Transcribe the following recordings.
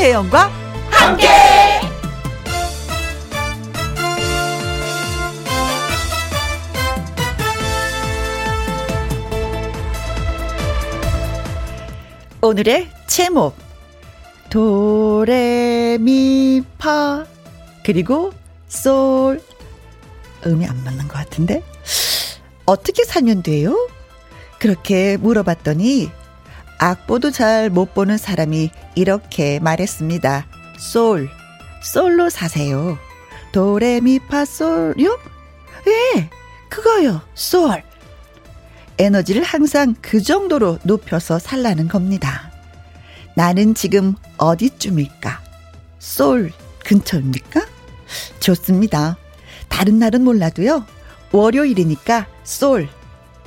김혜영과 함께. 오늘의 제목 도레미파 그리고 솔 음이 안 맞는 것 같은데 어떻게 살면 돼요? 그렇게 물어봤더니 악보도 잘 못 보는 사람이 이렇게 말했습니다. 솔, 솔로 사세요. 도레미파솔요? 예, 그거요, 솔. 에너지를 항상 그 정도로 높여서 살라는 겁니다. 나는 지금 어디쯤일까? 솔 근처입니까? 좋습니다. 다른 날은 몰라도요. 월요일이니까 솔,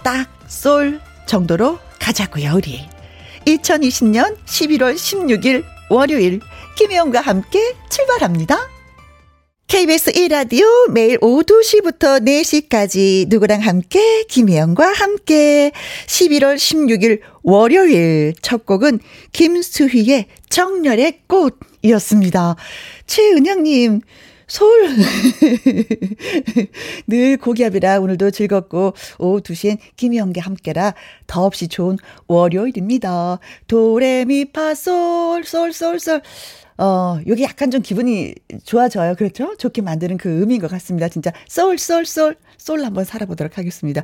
딱 솔 정도로 가자고요, 우리. 2020년 11월 16일 월요일 김혜영과 함께 출발합니다. KBS 1라디오 매일 오후 2시부터 4시까지 누구랑 함께 김혜영과 함께 11월 16일 월요일 첫 곡은 김수희의 정열의 꽃이었습니다. 최은영님 서울. 늘 고기압이라 오늘도 즐겁고 오후 2시엔 김희영과 함께라 더없이 좋은 월요일입니다. 도레미파솔 솔 솔 솔 어, 요게 약간 좀 기분이 좋아져요. 그렇죠? 좋게 만드는 그 의미인 것 같습니다. 진짜 솔, 솔, 솔, 솔 한번 살아보도록 하겠습니다.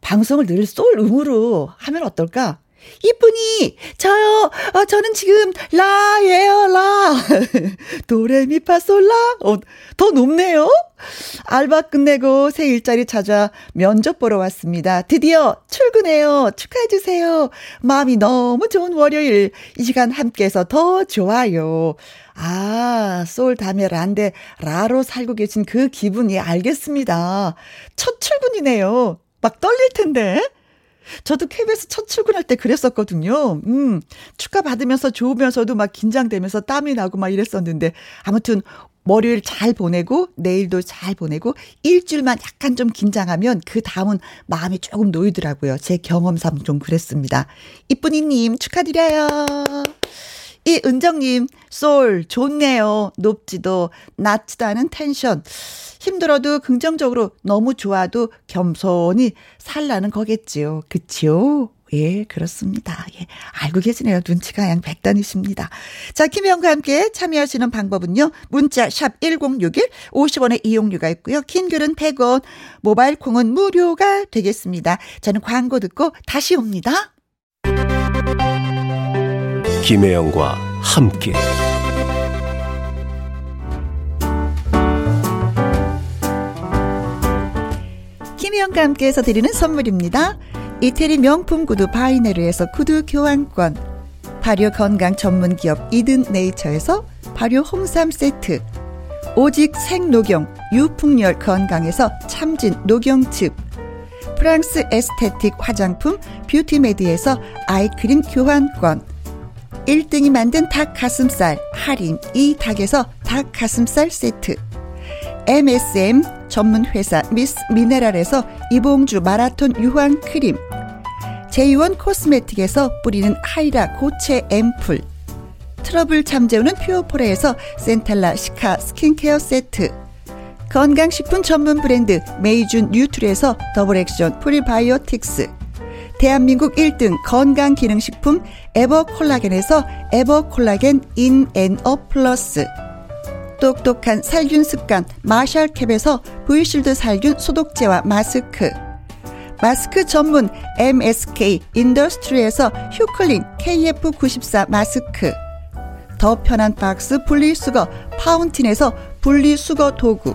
방송을 늘 솔 음으로 하면 어떨까? 이쁜이, 저요, 어, 저는 지금, 라예요, 라. 도레미파솔라? 어, 더 높네요? 알바 끝내고 새 일자리 찾아 면접 보러 왔습니다. 드디어 출근해요. 축하해주세요. 마음이 너무 좋은 월요일. 이 시간 함께해서 더 좋아요. 아, 솔 다음에 라인데, 라로 살고 계신 그 기분이 알겠습니다. 첫 출근이네요. 막 떨릴 텐데. 저도 KBS 첫 출근할 때 그랬었거든요. 음, 축하 받으면서 좋으면서도 막 긴장되면서 땀이 나고 막 이랬었는데, 아무튼, 월요일 잘 보내고, 내일도 잘 보내고, 일주일만 약간 좀 긴장하면, 그 다음은 마음이 조금 놓이더라고요. 제 경험상 좀 그랬습니다. 이쁜이님, 축하드려요. 이 은정님, 솔, 좋네요. 높지도, 낮지도 않은 텐션. 힘들어도 긍정적으로 너무 좋아도 겸손히 살라는 거겠지요. 그치요? 예, 그렇습니다. 예, 알고 계시네요. 눈치가 양 백단이십니다. 자, 김혜영과 함께 참여하시는 방법은요. 문자 샵 1061, 50원의 이용료가 있고요. 긴 글은 100원, 모바일 콩은 무료가 되겠습니다. 저는 광고 듣고 다시 옵니다. 김혜영과 함께. 김혜영과 함께해서 드리는 선물입니다. 이태리 명품 구두 바이네르에서 구두 교환권. 발효 건강 전문 기업 이든 네이처에서 발효 홍삼 세트. 오직 생녹용 유풍열 건강에서 참진 녹용즙. 프랑스 에스테틱 화장품 뷰티메디에서 아이크림 교환권 1등이 만든 닭 가슴살 할인 이 닭에서 닭 가슴살 세트. MSM 전문 회사 미스 미네랄에서 이봉주 마라톤 유황 크림. 제이원 코스메틱에서 뿌리는 하이라 고체 앰플. 트러블 잠재우는 퓨어포레에서 centella cica 스킨케어 세트. 건강식품 전문 브랜드 메이준 뉴트리에서 double action 프리바이오틱스 대한민국 1등 건강기능식품 에버콜라겐에서 에버콜라겐 인앤업 플러스. 똑똑한 살균 습관 마샬캡에서 브이실드 살균 소독제와 마스크. 마스크 전문 MSK 인더스트리에서 휴클린 KF94 마스크. 더 편한 박스 분리수거 파운틴에서 분리수거 도구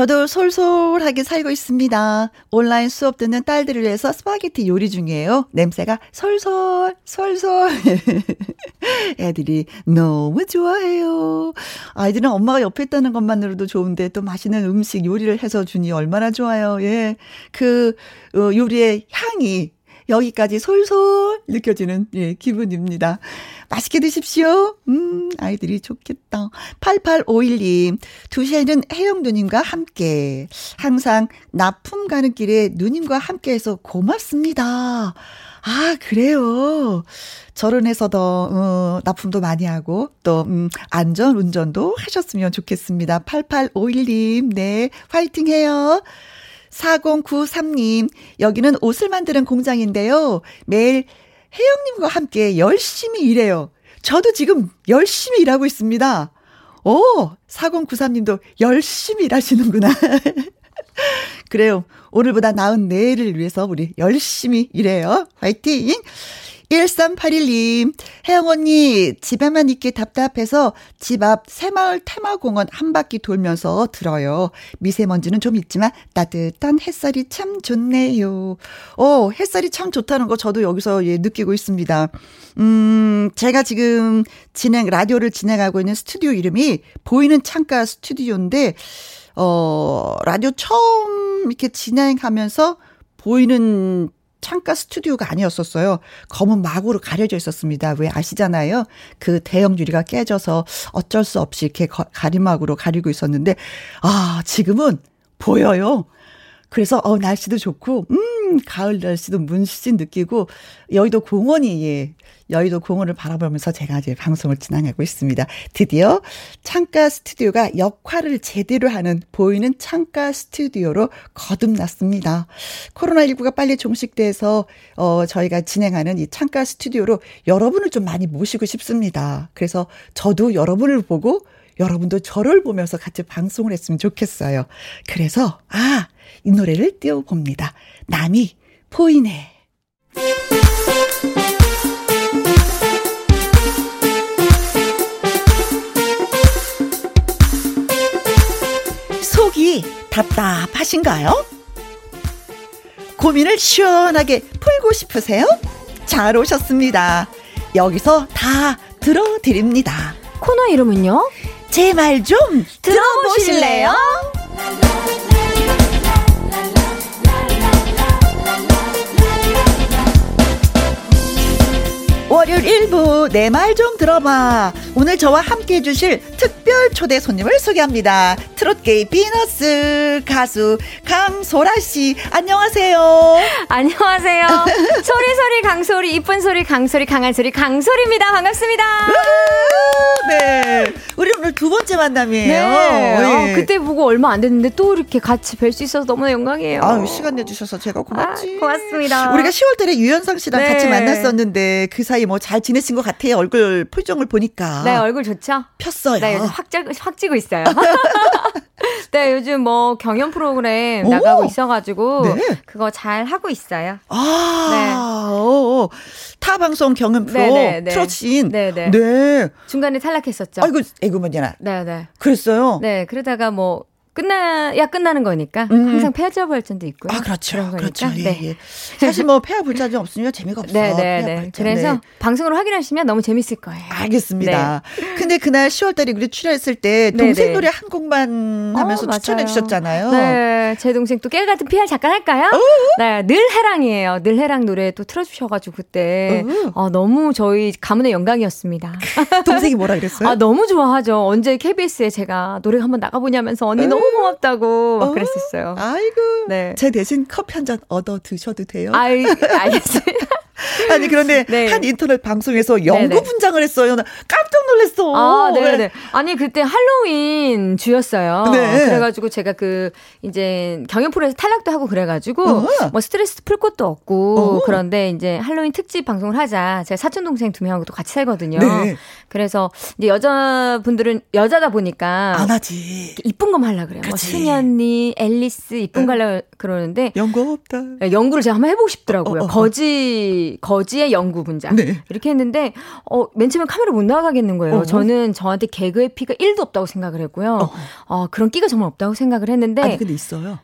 저도 솔솔하게 살고 있습니다. 온라인 수업 듣는 딸들을 위해서 스파게티 요리 중이에요. 냄새가 솔솔, 솔솔. 애들이 너무 좋아해요. 아이들은 엄마가 옆에 있다는 것만으로도 좋은데 또 맛있는 음식 요리를 해서 주니 얼마나 좋아요. 예. 그, 어, 요리의 향이 여기까지 솔솔 느껴지는 예, 기분입니다. 맛있게 드십시오. 음, 아이들이 좋겠다. 8851님, 2시에는 혜영 누님과 함께. 항상 납품 가는 길에 누님과 함께 해서 고맙습니다. 아, 그래요. 결혼해서도, 어, 납품도 많이 하고, 또, 음, 안전 운전도 하셨으면 좋겠습니다. 8851님, 네, 화이팅 해요. 4093님, 여기는 옷을 만드는 공장인데요. 매일 혜영님과 함께 열심히 일해요. 저도 지금 열심히 일하고 있습니다. 오, 4093님도 열심히 일하시는구나. 그래요. 오늘보다 나은 내일을 위해서 우리 열심히 일해요. 화이팅! 1381님, 혜영 언니, 집에만 있기 답답해서 집 앞 새마을 테마공원 한 바퀴 돌면서 들어요. 미세먼지는 좀 있지만 따뜻한 햇살이 참 좋네요. 어, 햇살이 참 좋다는 거 저도 여기서 예, 느끼고 있습니다. 음, 제가 지금 진행, 라디오를 진행하고 있는 스튜디오 이름이 보이는 창가 스튜디오인데, 어, 라디오 처음 이렇게 진행하면서 보이는 창가 스튜디오가 아니었었어요. 검은 막으로 가려져 있었습니다. 왜 아시잖아요. 그 대형 유리가 깨져서 어쩔 수 없이 이렇게 가림막으로 가리고 있었는데, 아, 지금은 보여요. 그래서 어 날씨도 좋고 음 가을 날씨도 문신 느끼고 여의도 공원이 예 여의도 공원을 바라보면서 제가 이제 방송을 진행하고 있습니다. 드디어 창가 스튜디오가 역할을 제대로 하는 보이는 창가 스튜디오로 거듭났습니다. 코로나19가 빨리 종식돼서 어 저희가 진행하는 이 창가 스튜디오로 여러분을 좀 많이 모시고 싶습니다. 그래서 저도 여러분을 보고 여러분도 저를 보면서 같이 방송을 했으면 좋겠어요. 그래서 아, 이 노래를 띄워봅니다. 남이 보이네. 속이 답답하신가요? 고민을 시원하게 풀고 싶으세요? 잘 오셨습니다. 여기서 다 들어드립니다. 코너 이름은요? 제 말 좀 들어보실래요? 월요일 1부 내 말 좀 들어봐. 오늘 저와 함께 해주실 특별 초대 손님을 소개합니다. 트롯게이 비너스 가수 강소라 씨 안녕하세요. 안녕하세요. 소리 소리 강소리 이쁜 소리 강소리 강한 소리 강소리입니다. 반갑습니다. 네. 우리 오늘 두 번째 만남이에요. 네. 네. 어, 그때 보고 얼마 안 됐는데 또 이렇게 같이 뵐 수 있어서 너무나 영광이에요. 아, 시간 내주셔서 제가 고맙지. 아, 고맙습니다. 우리가 10월 달에 유현상 씨랑 네. 같이 만났었는데 그 사이 뭐 잘 지내신 것 같아요. 얼굴 표정을 보니까. 네, 얼굴 좋죠? 폈어요. 네, 요즘 확, 짜, 확 찌고 있어요. 네, 요즘 뭐 경연 프로그램 오! 나가고 있어가지고 네. 그거 잘 하고 있어요. 아, 네. 오, 타 방송 경연 프로 네네, 네. 트롯신. 네네. 네. 중간에 탈락했었죠. 아이고, 뭐냐. 네네. 그랬어요. 네, 그러다가 뭐 끝나야 끝나는 거니까 음. 항상 발전도 있고요. 아 그렇죠, 그렇죠. 예, 네. 예. 사실 뭐 불자전 없으면 재미가 없어. 네, 네, 네. 그래서 네. 방송으로 확인하시면 너무 재밌을 거예요. 알겠습니다. 네. 근데 그날 10월달에 우리 출연했을 때 네, 동생 네. 노래 한 곡만 하면서 어, 추천해 주셨잖아요. 네, 제 동생 또깨 같은 PR 잠깐 할까요? 어? 네, 늘 해랑이에요. 늘 해랑 노래 또 틀어주셔가지고 그때 어. 어, 너무 저희 가문의 영광이었습니다. 동생이 뭐라 그랬어요? 아 너무 좋아하죠. 언제 KBS에 제가 노래 한번 나가보냐면서 언니 너무 너무 고맙다고 어? 그랬었어요. 아이고. 네. 제 대신 커피 한 잔 얻어 드셔도 돼요? 아이, 알겠습니다. 아니 그런데 네. 한 인터넷 방송에서 연구 분장을 했어요. 나 깜짝 놀랐어. 아, 네, 네. 아니 그때 할로윈 주였어요. 네. 그래가지고 제가 그 이제 경연 프로에서 탈락도 하고 그래가지고 어. 뭐 스트레스 풀 것도 없고 어. 그런데 이제 할로윈 특집 방송을 하자. 제가 사촌 동생 두 명하고 또 같이 살거든요. 네. 그래서 이제 여자분들은 여자다 보니까 안 하지. 이쁜 것만 하려 그래요. 뭐 승현이, 앨리스 이쁜 거 하려 그러는데 연구 없다. 네, 연구를 제가 한번 해보고 싶더라고요. 어, 어, 어. 거지 거지 거지의 영구 분장 네. 이렇게 했는데 어, 맨 처음에 카메라 못 나가겠는 거예요. 어 저는 저한테 개그의 피가 1도 없다고 생각을 했고요. 어. 어 그런 끼가 정말 없다고 생각을 했는데 아니 근데 있어요.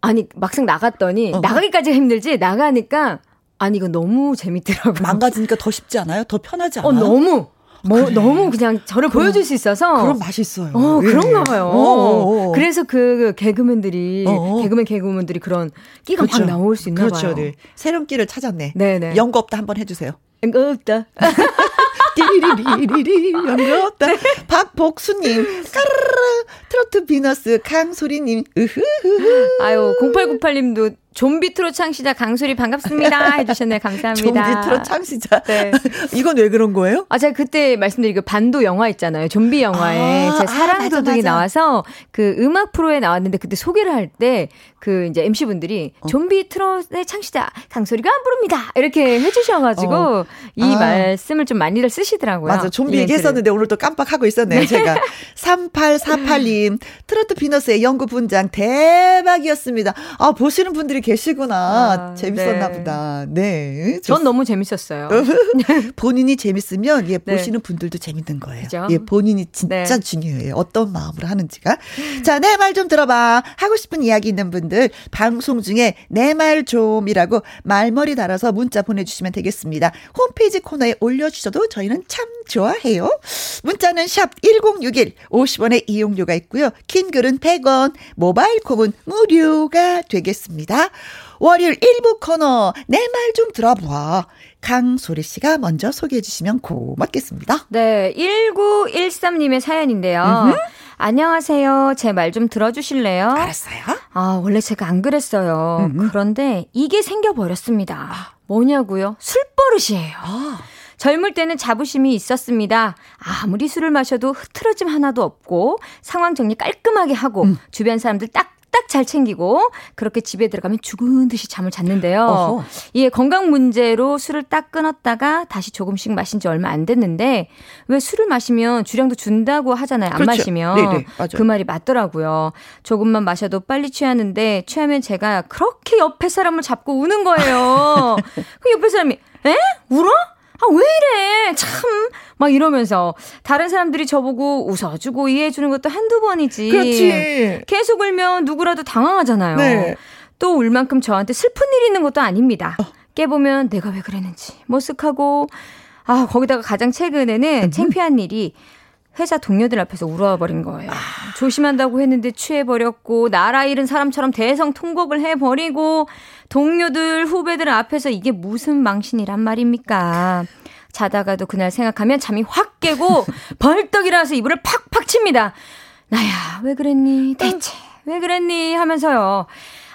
아니 막상 나갔더니 어 나가기까지가 힘들지 나가니까 아니 이거 너무 재밌더라고요. 망가지니까 더 쉽지 않아요? 더 편하지 어, 않아요? 어 너무 뭐 그래. 너무 그냥 저를 그럼, 보여줄 수 있어서 그럼 맛있어요. 어 예. 그런가 봐요. 어어어. 그래서 그 개그맨들이 어어. 개그맨 개그맨들이 그런 끼가 그렇죠. 막 나올 수 있나 그렇죠. 봐요. 네. 새로운 끼를 찾았네. 네네. 연거 없다 한번 해주세요. 연거 없다. 띠리리리리리 연거 없다. 네. 박복수님 까르르 트로트 비너스 강소리님 으흐흐흐. 아유 0898님도 좀비 트롯 창시자 강소리 반갑습니다 해주셨네요. 감사합니다. 좀비 트롯 창시자. 네. 이건 왜 그런 거예요? 아 제가 그때 말씀드린 그 반도 영화 있잖아요. 좀비 영화에 아, 제 사랑 도둑이 아, 나와서 그 음악 프로에 나왔는데 그때 소개를 할 때 그 이제 MC 분들이 어. 좀비 트롯의 창시자 강소리가 부릅니다 이렇게 해주셔가지고 어. 이 아. 말씀을 좀 많이들 쓰시더라고요. 맞아 좀비 얘기했었는데 오늘 또 깜빡하고 있었네요. 네. 제가 3848님 트로트 비너스의 연구 분장 대박이었습니다. 아 보시는 분들이 계시구나. 아, 재밌었나 네. 보다. 네. 전 너무 재밌었어요. 본인이 재밌으면 예, 네. 보시는 분들도 재밌는 거예요. 그죠? 예, 본인이 진짜 네. 중요해요. 어떤 마음으로 하는지가. 자, 내 말 좀 들어봐. 하고 싶은 이야기 있는 분들 방송 중에 내 말 좀이라고 말머리 달아서 문자 보내주시면 되겠습니다. 홈페이지 코너에 올려주셔도 저희는 참 좋아해요. 문자는 샵 1061, 50원의 이용료가 있고요. 긴 글은 100원, 모바일 콤은 무료가 되겠습니다. 월요일 1부 코너 내 말 좀 들어봐. 강소리 씨가 먼저 소개해 주시면 고맙겠습니다. 네, 1913님의 사연인데요. 음흠. 안녕하세요. 제 말 좀 들어주실래요? 알았어요. 아, 원래 제가 안 그랬어요. 음흠. 그런데 이게 생겨버렸습니다. 뭐냐고요? 술 버릇이에요. 아. 젊을 때는 자부심이 있었습니다. 아무리 술을 마셔도 흐트러짐 하나도 없고 상황 정리 깔끔하게 하고 음. 주변 사람들 딱 딱 잘 챙기고 그렇게 집에 들어가면 죽은 듯이 잠을 잤는데요. 예, 건강 문제로 술을 딱 끊었다가 다시 조금씩 마신 지 얼마 안 됐는데 왜 술을 마시면 주량도 준다고 하잖아요. 안 그렇죠. 마시면 네네, 그 말이 맞더라고요. 조금만 마셔도 빨리 취하는데 취하면 제가 그렇게 옆에 사람을 잡고 우는 거예요. 그 옆에 사람이 에? 울어? 아, 왜 이래? 참. 막 이러면서 다른 사람들이 저보고 웃어주고 이해해주는 것도 한두 번이지. 그렇지. 계속 울면 누구라도 당황하잖아요. 네. 또울 만큼 저한테 슬픈 일이 있는 것도 아닙니다. 어. 깨보면 내가 왜 그랬는지 머쓱하고 아 거기다가 가장 최근에는 음. 창피한 일이 회사 동료들 앞에서 울어버린 거예요. 아. 조심한다고 했는데 취해버렸고 나라 잃은 사람처럼 대성 통곡을 해버리고 동료들 후배들 앞에서 이게 무슨 망신이란 말입니까? 자다가도 그날 생각하면 잠이 확 깨고 벌떡 일어나서 이불을 팍팍 칩니다. 나야 왜 그랬니? 대체 왜 그랬니? 하면서요.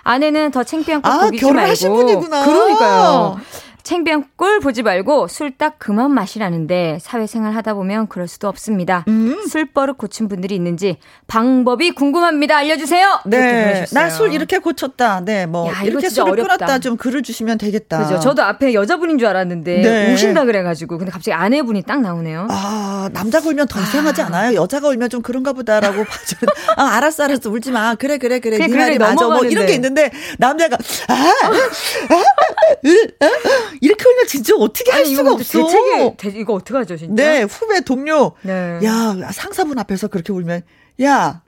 아내는 더 창피한 꼴 아, 보기 말고. 분이구나. 그러니까요. 챙비한 꼴 보지 말고 술 딱 그만 마시라는데 사회생활 하다 보면 그럴 수도 없습니다. 음. 술버릇 고친 분들이 있는지 방법이 궁금합니다. 알려주세요. 네, 나 술 이렇게 고쳤다. 네, 뭐 야, 이렇게 술을 어렵다. 끊었다 좀 글을 주시면 되겠다. 그죠. 저도 앞에 여자분인 줄 알았는데 네. 우신다 그래가지고 근데 갑자기 아내분이 딱 나오네요. 아 남자가 울면 더 이상하지 아. 않아요? 여자가 울면 좀 그런가 보다라고 봐주는. 아 알았어 알았어 울지 마. 그래 그래 그래. 네 말이 맞아. 뭐 이런 게 있는데 남자가 아, 아, 아, 아, 이렇게 울면 진짜 어떻게 할 아니, 수가 없어. 대책이, 이거 어떻게 하죠, 진짜? 네, 후배 동료. 네. 야, 상사분 앞에서 그렇게 울면, 야,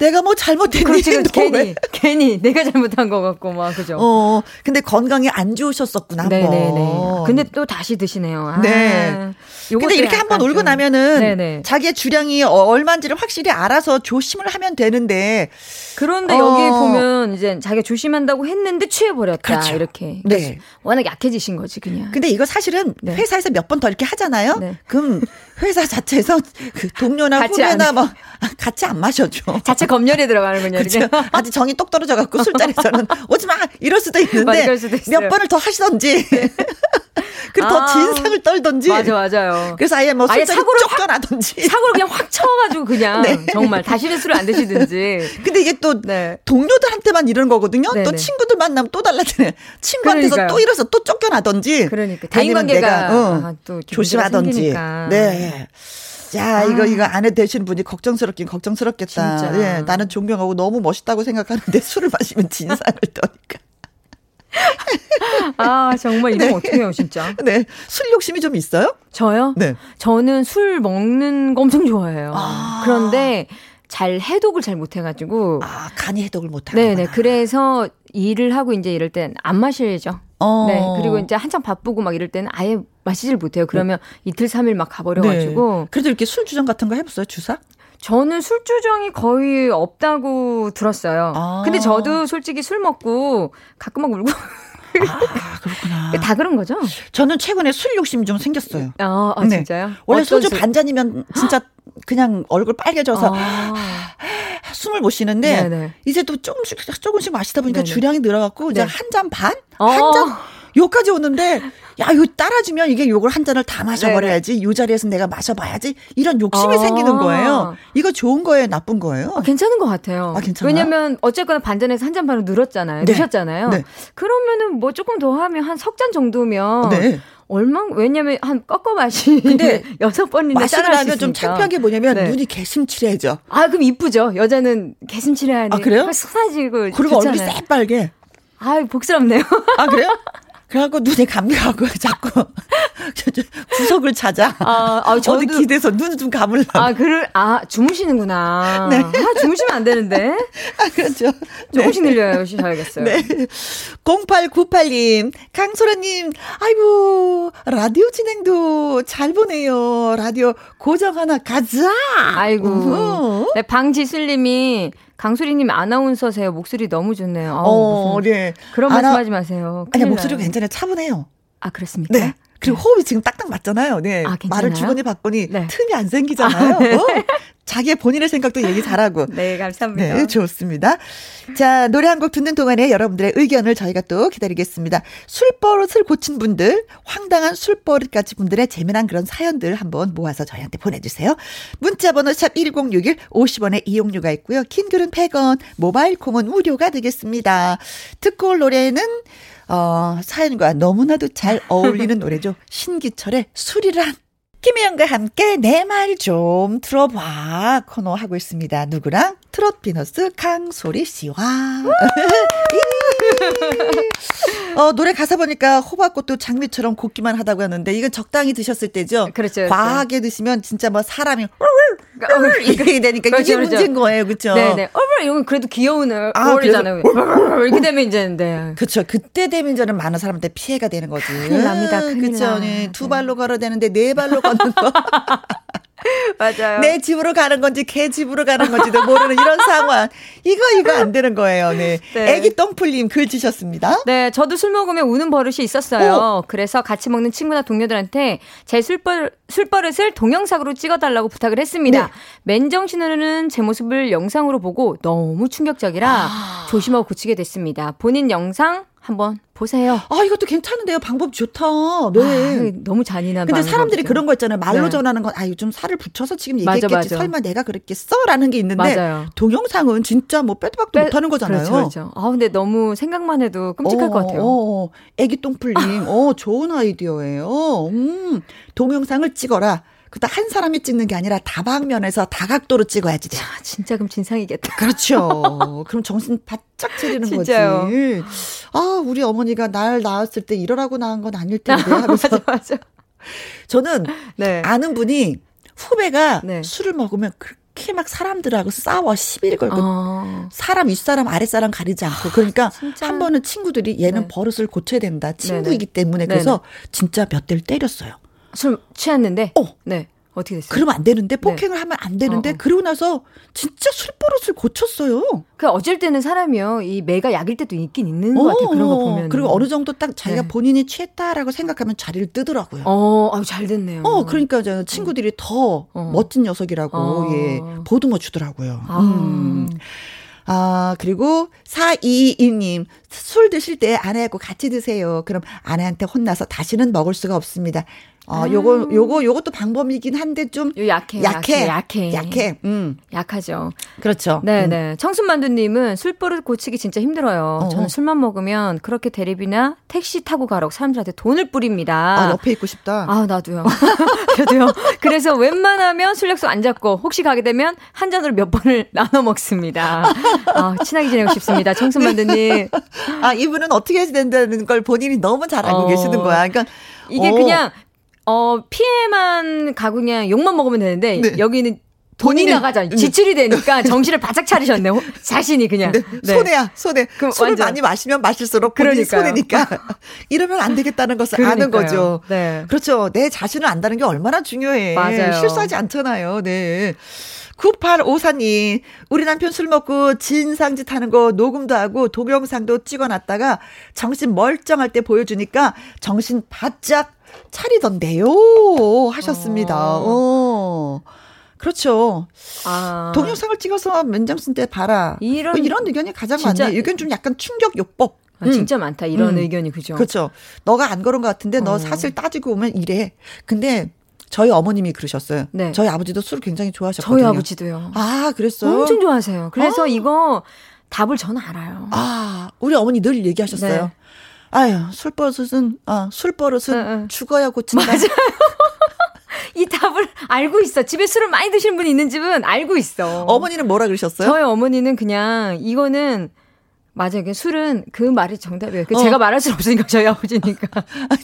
내가 뭐 잘못했니? 그렇지, 괜히, 괜히 내가 잘못한 것 같고 막 그죠. 어, 근데 건강이 안 좋으셨었구나. 네네네. 근데 또 다시 드시네요. 아. 네. 근데 이렇게 한번 울고 나면은 네네. 자기의 주량이 얼마인지를 확실히 알아서 조심을 하면 되는데 그런데 어. 여기 보면 이제 자기가 조심한다고 했는데 취해버렸다 그렇죠. 이렇게. 네. 워낙 약해지신 거지 그냥. 근데 이거 사실은 네. 회사에서 몇 번 더 이렇게 하잖아요. 네. 그럼 회사 자체에서 그 동료나 후배나 뭐 같이 안 마셔줘. 자체 검열에 들어가는군요. 그렇죠. 아직 정이 똑 떨어져 갖고 술자리에서는 오지 마 이럴 수도 있는데 맞아, 수도 몇 번을 더 하시던지. 그리고 아, 더 진상을 떨던지. 맞아, 맞아요. 그래서 아예 뭐 아예 사고를 쫓겨나던지. 사고를 그냥 확 쳐가지고 그냥 네. 정말 다시는 술을 안 드시든지. 근데 이게 또 네. 동료들한테만 이런 거거든요. 네네. 또 친구들 만나면 또 달라지네. 친구한테서 그러니까요. 또 이래서 또 쫓겨나던지. 그러니까 대인관계가 어, 아, 또 조심하던지. 네. 자, 아. 이거, 이거 아내 되시는 분이 걱정스럽긴 걱정스럽겠다. 진짜. 예, 나는 존경하고 너무 멋있다고 생각하는데 술을 마시면 진상을 떠니까. 아, 정말 이러면 네. 어떻게 해요, 진짜? 네. 술 욕심이 좀 있어요? 저요? 네. 저는 술 먹는 거 엄청 좋아해요. 아. 그런데 잘 해독을 잘 못해가지고. 아, 간이 해독을 못하는 네네. 그래서 일을 하고 이제 이럴 땐 안 마셔야죠. 어. 네. 그리고 이제 한창 바쁘고 막 이럴 때는 아예 마시질 못해요. 그러면 네. 이틀, 삼일 막 가버려가지고. 네. 그래도 이렇게 술 주정 같은 거 해봤어요, 주사? 저는 술주정이 거의 없다고 들었어요. 아. 근데 저도 솔직히 술 먹고 가끔 막 울고. 아, 그렇구나. 다 그런 거죠? 저는 최근에 술 욕심이 좀 생겼어요. 아, 아 네. 진짜요? 원래 소주 술? 반 잔이면 진짜 그냥 얼굴 빨개져서 아. 숨을 못 쉬는데 네네. 이제 또 조금씩 조금씩 마시다 보니까 네네. 주량이 늘어갖고 이제 네. 한잔 반? 어. 한 잔? 요까지 오는데 야, 이거 따라주면 이게 요걸 한 잔을 다 마셔버려야지. 네네. 요 자리에서 내가 마셔봐야지. 이런 욕심이 아~ 생기는 거예요. 이거 좋은 거예요? 나쁜 거예요? 아, 괜찮은 것 같아요. 아, 괜찮아요? 왜냐면 어쨌거나 반잔에서 한 잔 반을 늘었잖아요. 네. 드셨잖아요. 네. 그러면은 뭐 조금 더 하면 한 석 잔 정도면 네. 얼마 왜냐면 한 꺾어 마시 근데 여섯 번이나 마시고 나면 좀 창피한 게 뭐냐면 네. 눈이 개심칠해져. 아 그럼 이쁘죠. 여자는 개심칠해야 돼. 아 그래요? 쏟아지고 그리고 얼굴이 새빨개. 아 복스럽네요. 아 그래요? 그래갖고 눈에 감기 가고 자꾸 구석을 찾아. 아, 아 저도 기대서 눈을 좀 감을라. 아, 그를 아 주무시는구나. 네. 아, 주무시면 안 되는데. 아, 그렇죠. 조금씩 네. 늘려야셔야겠어요. 네. 0898님, 강소라님, 아이고 라디오 진행도 잘 보네요. 라디오 고정 하나 가자. 아이고. 네, 방지슬님이 강수리님 아나운서세요. 목소리 너무 좋네요. 어, 무슨 네. 그런 아나, 말씀하지 마세요. 아니 목소리가 괜찮아요. 차분해요. 아 그렇습니까? 네. 그리고 네. 호흡이 지금 딱딱 맞잖아요. 네. 아, 말을 주거니 받거니 네. 틈이 안 생기잖아요. 아, 네. 어? 자기의 본인의 생각도 얘기 잘하고. 네, 감사합니다. 네, 좋습니다. 자, 노래 한 곡 듣는 동안에 여러분들의 의견을 저희가 또 기다리겠습니다. 술버릇을 고친 분들, 황당한 술버릇까지 분들의 재미난 그런 사연들 한번 모아서 저희한테 보내주세요. 문자번호 샵 1061, 50원의 이용료가 있고요. 킹글은 100원, 모바일 콩은 무료가 되겠습니다. 듣고 올 노래는 어, 사연과 너무나도 잘 어울리는 노래죠. 신기철의 술이란. 김혜영과 함께 내 말 좀 들어봐 코너 하고 있습니다. 누구랑? 트롯 비너스 강소리 씨와. 어, 노래 가사 보니까 호박꽃도 장미처럼 곱기만 하다고 하는데 이건 적당히 드셨을 때죠. 그렇죠. 그렇죠. 과하게 드시면 진짜 뭐 사람이 이렇게 되니까 그렇죠, 이게 그렇죠. 문제인 거예요, 그렇죠? 네네. 어머 이건 그래도 귀여운. 아, 이렇게 되면 이제 네. 그렇죠. 그때 되면 저는 많은 사람한테 피해가 되는 거지. 큰일 납니다. 큰일 그렇죠. 네. 두 발로 걸어야 되는데 네 발로 걷는 거. 맞아요. 내 집으로 가는 건지 개 집으로 가는 건지도 모르는 이런 상황. 이거 이거 안 되는 거예요. 네. 네. 애기 똥풀님 글 주셨습니다. 네, 저도 술 먹으면 우는 버릇이 있었어요. 오. 그래서 같이 먹는 친구나 동료들한테 제 술버, 술버릇을 동영상으로 찍어달라고 부탁을 했습니다. 네. 맨정신으로는 제 모습을 영상으로 보고 너무 충격적이라 아. 조심하고 고치게 됐습니다. 본인 영상 한번 보세요. 아, 이것도 괜찮은데요. 방법 좋다. 네. 아, 너무 잔인한 근데 사람들이 그런 거 있잖아요. 말로 네. 전하는 건, 아, 요즘 살을 붙여서 지금 얘기했겠지. 맞아, 맞아. 설마 내가 그랬겠어? 라는 게 있는데. 맞아요. 동영상은 진짜 뭐 빼도 박도 못 하는 거잖아요. 그렇죠, 그렇죠. 아, 근데 너무 생각만 해도 끔찍할 어, 것 같아요. 어, 어. 애기 똥풀님. 어, 좋은 아이디어예요. 음, 동영상을 찍어라. 그다 한 사람이 찍는 게 아니라 다방면에서 다각도로 찍어야지 돼. 아, 진짜 그럼 진상이겠다. 그렇죠. 그럼 정신 바짝 차리는 진짜요. 거지. 아, 우리 어머니가 날 낳았을 때 이러라고 낳은 건 아닐 텐데 하면서. 맞아, 맞아. 저는 네. 아는 분이 후배가 네. 술을 먹으면 그렇게 막 사람들하고 싸워 시비를 걸고 어. 사람 윗사람 아랫사람 가리지 않고 그러니까 아, 한 번은 친구들이 얘는 네. 버릇을 고쳐야 된다 친구이기. 때문에 그래서. 진짜 몇 대를 때렸어요. 술 취했는데. 어. 네. 어떻게 됐어요? 그러면 안 되는데 네. 폭행을 네. 하면 안 되는데 어, 어. 그러고 나서 진짜 술버릇을 고쳤어요. 그 어쩔 때는 사람이요 이 매가 약일 때도 있긴 있는 것 같아요. 그런 거 어, 보면 그리고 어느 정도 딱 자기가 네. 본인이 취했다라고 생각하면 자리를 뜨더라고요. 어, 아유 잘 됐네요. 어, 그러니까 저 친구들이 더 어. 멋진 녀석이라고 어. 예 보듬어 주더라고요. 아. 음. 아, 그리고 422님, 술 드실 때 아내하고 같이 드세요. 그럼 아내한테 혼나서 다시는 먹을 수가 없습니다. 아, 요거 요거 요것도 방법이긴 한데 좀 약해, 약해, 약해, 약해, 음, 약하죠. 그렇죠. 네, 음. 네. 청순만두 님은 술버릇 고치기 진짜 힘들어요. 어. 저는 술만 먹으면 그렇게 대리비나 택시 타고 가라고 사람들한테 돈을 뿌립니다. 아, 옆에 있고 싶다. 아, 나도요. 저도요. 그래서 웬만하면 술 약속 안 잡고 혹시 가게 되면 한 잔으로 몇 번을 나눠 먹습니다. 아, 친하게 지내고 싶습니다. 청순만두 님. 아, 이분은 어떻게 해야 된다는 걸 본인이 너무 잘 알고 어. 계시는 거야. 그러니까 이게 오. 그냥 어, 피해만 가고 그냥 욕만 먹으면 되는데 네. 여기는 돈이 나가자. 지출이 되니까 정신을 바짝 차리셨네. 자신이 그냥. 네. 네. 손해야, 손해. 술을 완전. 많이 마시면 마실수록 본인 손해니까. 이러면 안 되겠다는 것을 그러니까요. 아는 거죠. 네. 그렇죠. 내 자신을 안다는 게 얼마나 중요해. 맞아요. 실수하지 않잖아요. 네. 9854님, 우리 남편 술 먹고 진상짓 하는 거 녹음도 하고 동영상도 찍어놨다가 정신 멀쩡할 때 보여주니까 정신 바짝 차리던데요. 하셨습니다. 어. 어. 그렇죠. 아. 동영상을 찍어서 면장 쓴때 봐라. 이런, 뭐 이런 의견이 가장 많네. 의견 좀 약간 충격 요법. 아, 음. 진짜 많다. 이런 음. 의견이 그죠. 그렇죠. 너가 안 그런 것 같은데 어. 너 사실 따지고 오면 이래. 근데 저희 어머님이 그러셨어요. 네. 저희 아버지도 술을 굉장히 좋아하셨거든요. 저희 아버지도요. 아, 그랬어요? 엄청 좋아하세요. 그래서 아. 이거 답을 저는 알아요. 아, 우리 어머니 늘 얘기하셨어요. 네. 아유, 술버릇은, 아, 술버릇은 응, 응. 죽어야 고친다. 맞아요. 이 답을 알고 있어. 집에 술을 많이 드시는 분이 있는 집은 알고 있어. 어머니는 뭐라 그러셨어요? 저희 어머니는 그냥 이거는 맞아요. 술은 그 말이 정답이에요. 그 어. 제가 말할 수 없으니까 저희 아버지니까. 아,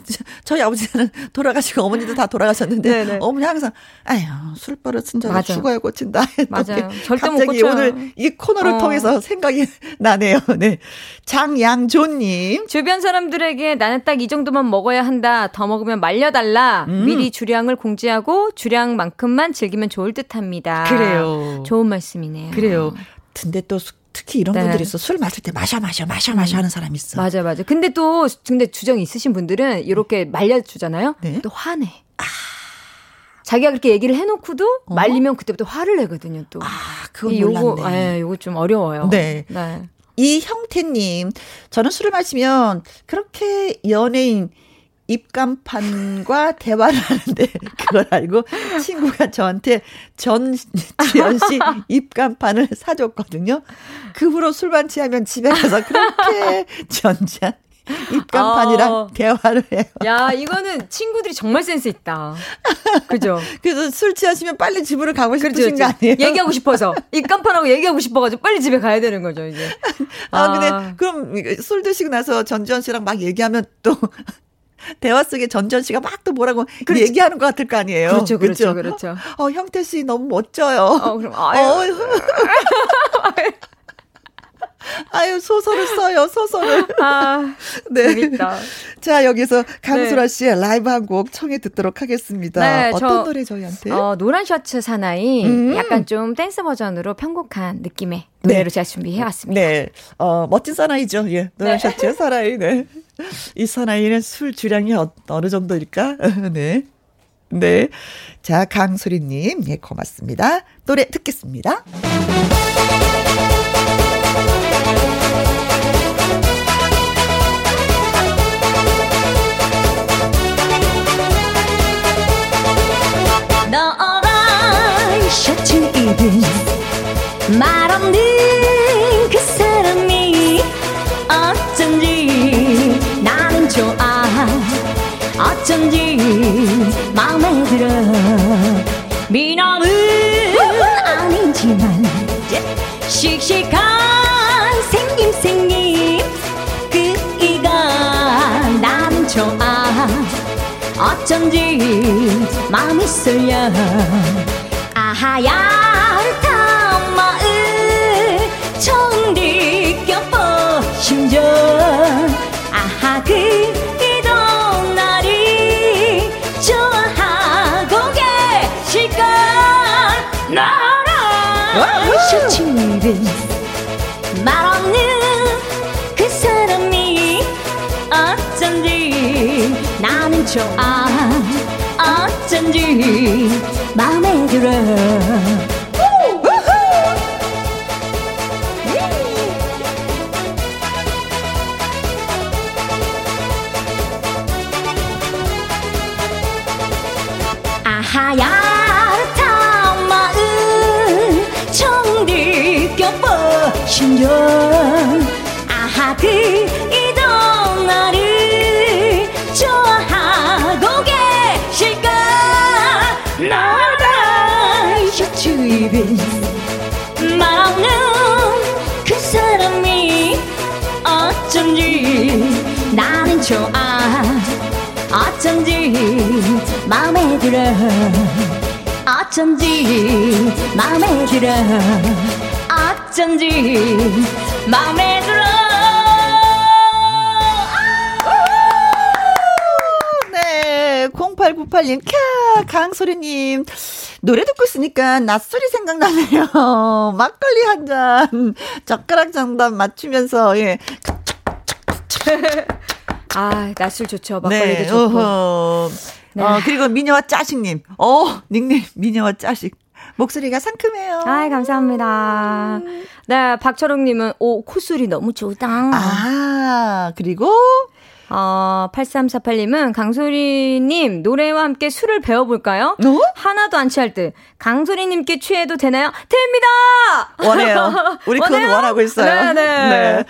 저희 아버지는 돌아가시고 어머니도 다 돌아가셨는데 네네. 어머니 항상 아유 술 버릇은 저 죽어야 고친다. 맞아요. 절대 못 고쳐요. 오늘 이 코너를 어. 통해서 생각이 나네요. 네. 장양조님 주변 사람들에게 나는 딱 이 정도만 먹어야 한다. 더 먹으면 말려달라. 음. 미리 주량을 공지하고 주량만큼만 즐기면 좋을 듯합니다. 그래요. 좋은 말씀이네요. 그래요. 근데 또 특히 이런 네. 분들이 있어. 술 마실 때 마셔 마셔 마셔 마셔 하는 사람이 있어. 맞아 맞아. 근데 또 근데 주정 있으신 분들은 이렇게 말려주잖아요. 네? 또 화내. 아. 자기가 그렇게 얘기를 해놓고도 어? 말리면 그때부터 화를 내거든요. 또. 아, 그건 요거, 예, 요거 좀 어려워요. 네. 네. 이형태님, 저는 술을 마시면 그렇게 연예인 입간판과 대화를 하는데 그걸 알고 친구가 저한테 전지현 씨 입간판을 사줬거든요. 그 후로 술만 취하면 집에 가서 그렇게 전지현 입간판이랑 어. 대화를 해요. 야, 이거는 친구들이 정말 센스 있다. 그죠? 그래서 술 취하시면 빨리 집으로 가고 싶으신 그렇죠, 그렇죠. 거 아니에요? 얘기하고 싶어서. 입간판하고 얘기하고 싶어가지고 빨리 집에 가야 되는 거죠, 이제. 아, 아. 근데 그럼 술 드시고 나서 전지현 씨랑 막 얘기하면 또 대화 속에 전전 씨가 막 또 뭐라고 그렇지. 얘기하는 것 같을 거 아니에요. 그렇죠, 그렇죠, 그렇죠. 그렇죠. 어, 형태 씨 너무 멋져요. 어, 그럼 아유. 어. 아유 소설을 써요 소설을. 아, 네. 재밌다. 자 여기서 강수라 네. 씨의 라이브 한 곡 청해 듣도록 하겠습니다. 네, 어떤 저, 노래 저희한테? 어, 노란 셔츠 사나이 음. 약간 좀 댄스 버전으로 편곡한 느낌의 노래로 네. 제가 준비해 왔습니다. 네, 어, 멋진 사나이죠. 예, 노란 네. 셔츠 사나이. 네. 이 사나이는 술 주량이 어, 어느 정도일까? 네. 네. 자, 강수리님, 예, 고맙습니다. 노래 듣겠습니다. 너란 셔츠 입은 말 없는 어쩐지 마음에 들어. 미남은 아니지만 씩씩한 생김 생김. 그 이가 나는 좋아. 어쩐지 마음이 쓸려. 아하얀 마음 처음 느껴보 심정 좋아 어쩐지 마음에 들어. 하얗다 마음 정들껴봐 신경 마음에 들어. 어쩐지 마음에 들어. 어쩐지 마음에 들어. 네 0898님 캬 강소리님. 노래 듣고 있으니까 낯소리 생각나네요. 막걸리 한 잔 젓가락 장단 맞추면서 예. 아, 낯술 좋죠. 막걸리도 네, 좋고. 어허. 네. 어, 그리고 미녀와 짜식님. 어, 닉네임 미녀와 짜식. 목소리가 상큼해요. 아, 감사합니다. 네, 박철웅님은 오 콧소리 너무 좋다. 아, 그리고 어, 8348님은 강소리님 노래와 함께 술을 배워볼까요? 어? 하나도 안 취할 듯. 강소리님께 취해도 되나요? 됩니다! 원해요. 우리 그건 원하고 있어요. 네네. 네.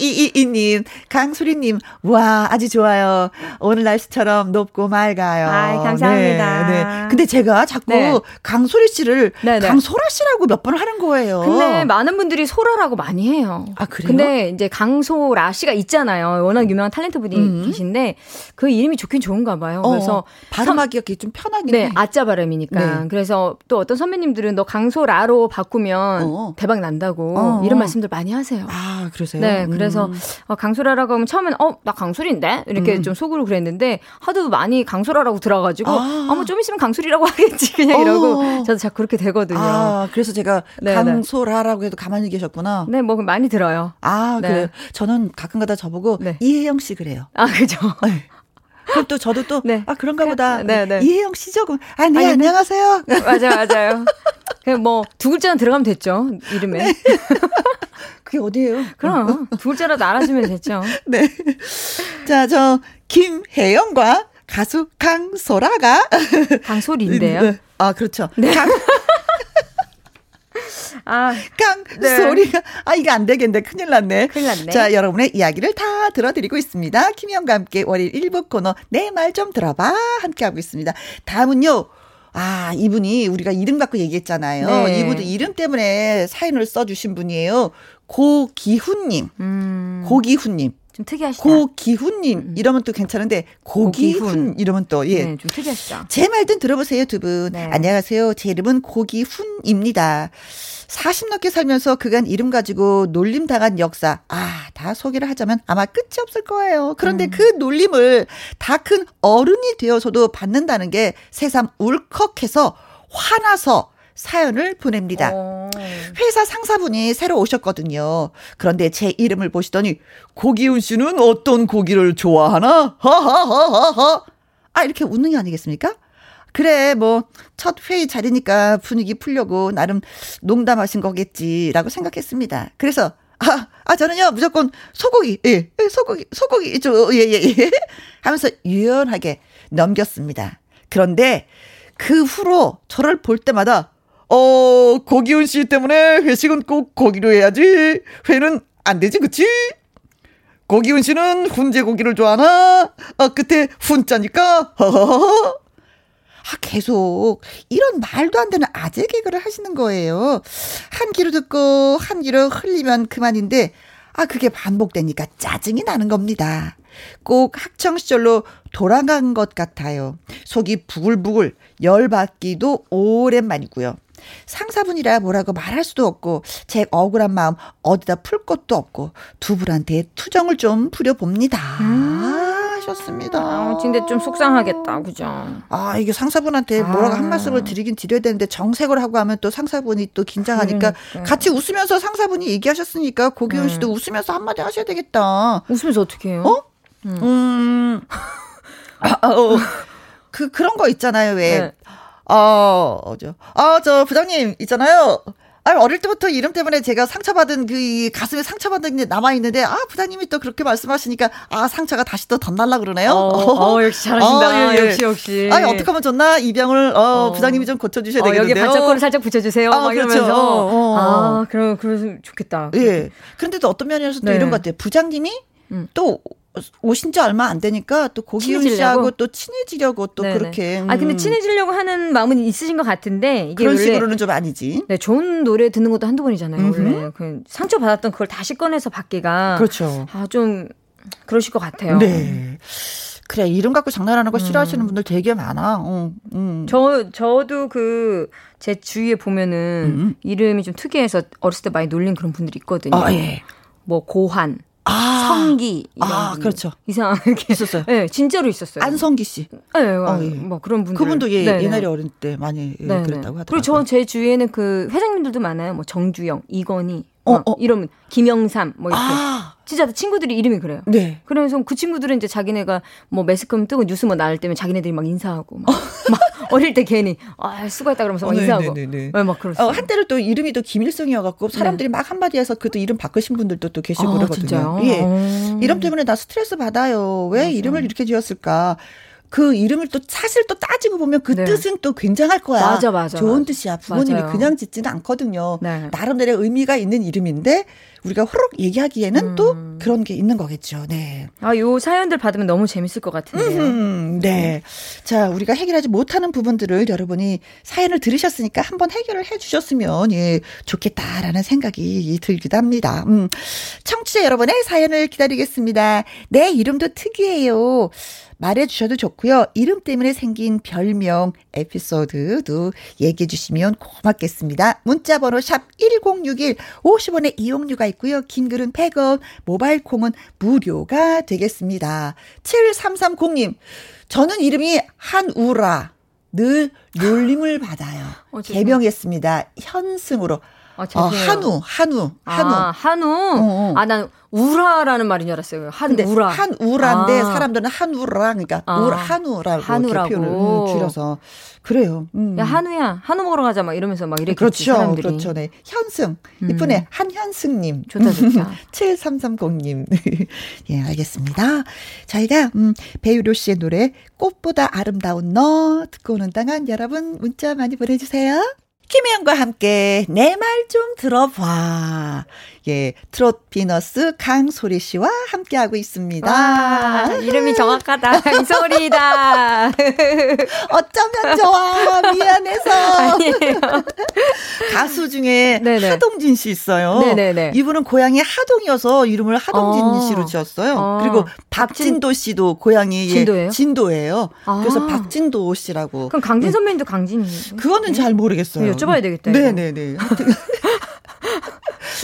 4222님, 강소리님, 와, 아주 좋아요. 오늘 날씨처럼 높고 맑아요. 아 감사합니다. 네, 네. 근데 제가 자꾸 네. 강소리 씨를 네네. 강소라 씨라고 몇 번 하는 거예요. 근데 많은 분들이 소라라고 많이 해요. 아, 그래요? 근데 이제 강소라 씨가 있잖아요. 워낙 유명한 탤런트 분이 음. 계신데 그 이름이 좋긴 좋은가 봐요. 어, 그래서 발음하기가 좀 편하긴 네, 해. 아짜 발음이니까. 네. 그래서 또 어떤 선배님들은 너 강소라로 바꾸면 어. 대박 난다고 어. 이런 말씀들 많이 하세요. 아, 그러세요? 네, 그래서 음. 어, 강소라라고 하면 처음에는 어, 나 강소리인데 이렇게 음. 좀 속으로 그랬는데 하도 많이 강소라라고 들어가지고 아, 뭐좀 있으면 강소리라고 하겠지 그냥 이러고 어. 저도 자꾸 그렇게 되거든요. 아, 그래서 제가 네, 네. 강소라라고 해도 가만히 계셨구나. 네, 뭐 많이 들어요. 아, 네. 그래. 저는 가끔가다 저보고 네. 이혜영 씨 그래요. 아, 그죠. 네. 그럼 또 저도 또, 네. 아, 그런가 보다. 네, 네. 이혜영 씨죠? 아, 네, 아니, 안녕하세요. 맞아요, 맞아요. 그냥 뭐, 두 글자는 들어가면 됐죠, 이름에. 네. 그게 어디예요? 그럼, 두 글자라도 알아주면 됐죠. 네. 자, 저, 김혜영과 가수 강소라가. 강소리인데요. 네. 아, 그렇죠. 네. 강, 아, 깡 네. 소리가 아 이게 안 되겠네. 큰일 났네. 큰일 났네. 자, 여러분의 이야기를 다 들어드리고 있습니다. 김희영과 함께 월요일 1부 코너 내 말 좀 들어봐 함께 하고 있습니다. 다음은요. 아, 이분이 우리가 이름 갖고 얘기했잖아요. 네. 이분도 이름 때문에 사연을 써주신 분이에요. 고기훈님. 음. 고기훈님. 좀 특이하시다. 고기훈님 음. 이러면 또 괜찮은데 고기훈, 고기훈. 이러면 또 예. 네, 좀 특이하시죠. 제말 좀 들어보세요 두 분. 네. 안녕하세요. 제 이름은 고기훈입니다. 40 넘게 살면서 그간 이름 가지고 놀림 당한 역사, 아, 다 소개를 하자면 아마 끝이 없을 거예요. 그런데 음. 그 놀림을 다 큰 어른이 되어서도 받는다는 게 새삼 울컥해서 화나서 사연을 보냅니다. 오. 회사 상사분이 새로 오셨거든요. 그런데 제 이름을 보시더니 고기훈 씨는 어떤 고기를 좋아하나? 하하하하하. 아 이렇게 웃는 게 아니겠습니까? 그래, 뭐, 첫 회의 자리니까 분위기 풀려고 나름 농담하신 거겠지라고 생각했습니다. 그래서, 아, 아, 저는요, 무조건 소고기, 예, 예 소고기, 소고기, 저, 예, 예, 예. 하면서 유연하게 넘겼습니다. 그런데 그 후로 저를 볼 때마다, 어, 고기훈 씨 때문에 회식은 꼭 고기로 해야지. 회는 안 되지, 그치? 고기훈 씨는 훈제 고기를 좋아하나? 아, 끝에 훈자니까? 허허허. 아, 계속 이런 말도 안 되는 아재 개그를 하시는 거예요. 한 귀로 듣고 한 귀로 흘리면 그만인데 아, 그게 반복되니까 짜증이 나는 겁니다. 꼭 학창시절로 돌아간 것 같아요. 속이 부글부글, 열받기도 오랜만이고요. 상사분이라 뭐라고 말할 수도 없고, 제 억울한 마음 어디다 풀 것도 없고, 두 분한테 투정을 좀 부려봅니다. 음. 하셨습니다. 아, 근데 좀 속상하겠다, 그죠? 아, 이게 상사분한테 뭐라고 아. 한 말씀을 드리긴 드려야 되는데 정색을 하고 하면 또 상사분이 또 긴장하니까 그러니까. 같이 웃으면서 상사분이 얘기하셨으니까 고기훈 씨도 음. 웃으면서 한마디 하셔야 되겠다. 웃으면서 어떻게 해요? 어? 음. 음. 아, 어. 그, 그런 거 있잖아요, 왜. 네. 어, 저, 아, 저 부장님 있잖아요. 아, 어릴 때부터 이름 때문에 제가 상처받은 그 가슴에 상처받은 게 남아 있는데 아 부장님이 또 그렇게 말씀하시니까 아 상처가 다시 또 덧날라 그러네요. 어, 어, 역시 잘하신다. 어, 예, 예. 역시 역시. 아 어떻게 하면 좋나 이 병을 어, 어. 부장님이 좀 고쳐 주셔야 어, 되겠는데요. 여기 반짝거를 살짝 붙여주세요. 아, 그렇죠. 어, 아 그럼 그러면 좋겠다. 예. 그런데 또 어떤 면에서 또 네. 이런 것 같아요. 부장님이 음. 또 오신 지 얼마 안 되니까 또 고기훈 씨하고 또 친해지려고 또 네네. 그렇게. 음. 아 근데 친해지려고 하는 마음은 있으신 것 같은데 이게 그런 식으로는 좀 아니지. 네, 좋은 노래 듣는 것도 한두 번이잖아요. 음흠. 원래 그 상처 받았던 그걸 다시 꺼내서 받기가 그렇죠. 아 좀 그러실 것 같아요. 네. 그래 이름 갖고 장난하는 거 싫어하시는 음. 분들 되게 많아. 어, 음. 저 저도 그 제 주위에 보면은 음. 이름이 좀 특이해서 어렸을 때 많이 놀린 그런 분들이 있거든요. 아, 예. 뭐 고한, 아, 성기 아 그렇죠 이상하게 있었어요. 네, 진짜로 있었어요. 안성기 씨. 네, 어, 예. 뭐 그런 분들. 그분도 예, 네네. 옛날에 어릴 때 많이 예, 그랬다고 하더라고요. 그리고 저 제 주위에는 그 회장님들도 많아요. 뭐 정주영, 이건희, 어, 어. 이러면 김영삼 뭐 이렇게. 아. 진짜 친구들이 이름이 그래요. 네. 그래서 그 친구들은 이제 자기네가 뭐 매스컴 뜨고 뉴스 뭐 나올 때면 자기네들이 막 인사하고 막, 막 어릴 때 괜히 아 수고했다 그러면서 막 어, 인사하고 네네네. 네, 막 그랬어요. 어, 한때는 또 이름이 또 김일성이어갖고 사람들이 네. 막 한마디 해서 그또 이름 바꾸신 분들도 또 계시고 아, 그러거든요. 진짜요? 예. 어. 이름 때문에 나 스트레스 받아요. 왜 맞아. 이름을 이렇게 지었을까? 그 이름을 또 사실 또 따지고 보면 그 네. 뜻은 또 굉장할 거야. 맞아, 맞아. 좋은 뜻이야. 부모님이 맞아요. 그냥 짓지는 않거든요. 네. 나름대로 의미가 있는 이름인데 우리가 호록 얘기하기에는 음. 또 그런 게 있는 거겠죠. 네. 아, 요 사연들 받으면 너무 재밌을 것 같은데요. 음, 네. 자, 우리가 해결하지 못하는 부분들을 여러분이 사연을 들으셨으니까 한번 해결을 해 주셨으면 예, 좋겠다라는 생각이 들기도 합니다. 음. 청취자 여러분의 사연을 기다리겠습니다. 내 이름도 특이해요. 말해 주셔도 좋고요. 이름 때문에 생긴 별명 에피소드도 얘기해 주시면 고맙겠습니다. 문자 번호 샵 1061, 50원의 이용료가 있고요. 긴 글은 100원, 모바일 콩은 무료가 되겠습니다. 7330님, 저는 이름이 한우라. 늘 놀림을 받아요. 어, 개명했습니다. 현승으로. 아, 어, 한우, 한우, 한우. 아, 한우? 어, 어. 아, 난 우라라는 말인 줄 알았어요. 한우라. 한우라인데 아. 사람들은 한우라, 그러니까 아. 우 한우라고, 한우라고. 표현을 음, 줄여서. 그래요. 음. 야, 한우야, 한우 먹으러 가자, 막 이러면서 막 이렇게. 그렇죠. 사람들이. 그렇죠. 네. 현승. 음. 이쁘네. 한현승님. 좋다, 좋다. 7330님. 예, 알겠습니다. 저희가, 음, 배유료 씨의 노래, 꽃보다 아름다운 너 듣고 오는 동안 여러분 문자 많이 보내주세요. 김혜영과 함께 내 말 좀 들어봐. 예, 트롯 비너스 강소리 씨와 함께하고 있습니다. 와, 이름이 정확하다. 강소리다. 어쩌면 좋아. 미안해서. 아니에요. 가수 중에 네네. 하동진 씨 있어요. 네네네. 이분은 고향이 하동이어서 이름을 하동진 어. 씨로 지었어요. 어. 그리고 박진도 씨도 고향이 진도예요? 예, 진도예요. 아. 그래서 박진도 씨라고. 그럼 강진 선배님도 강진이에요? 그거는 잘 모르겠어요. 여쭤봐야 되겠다. 네네네.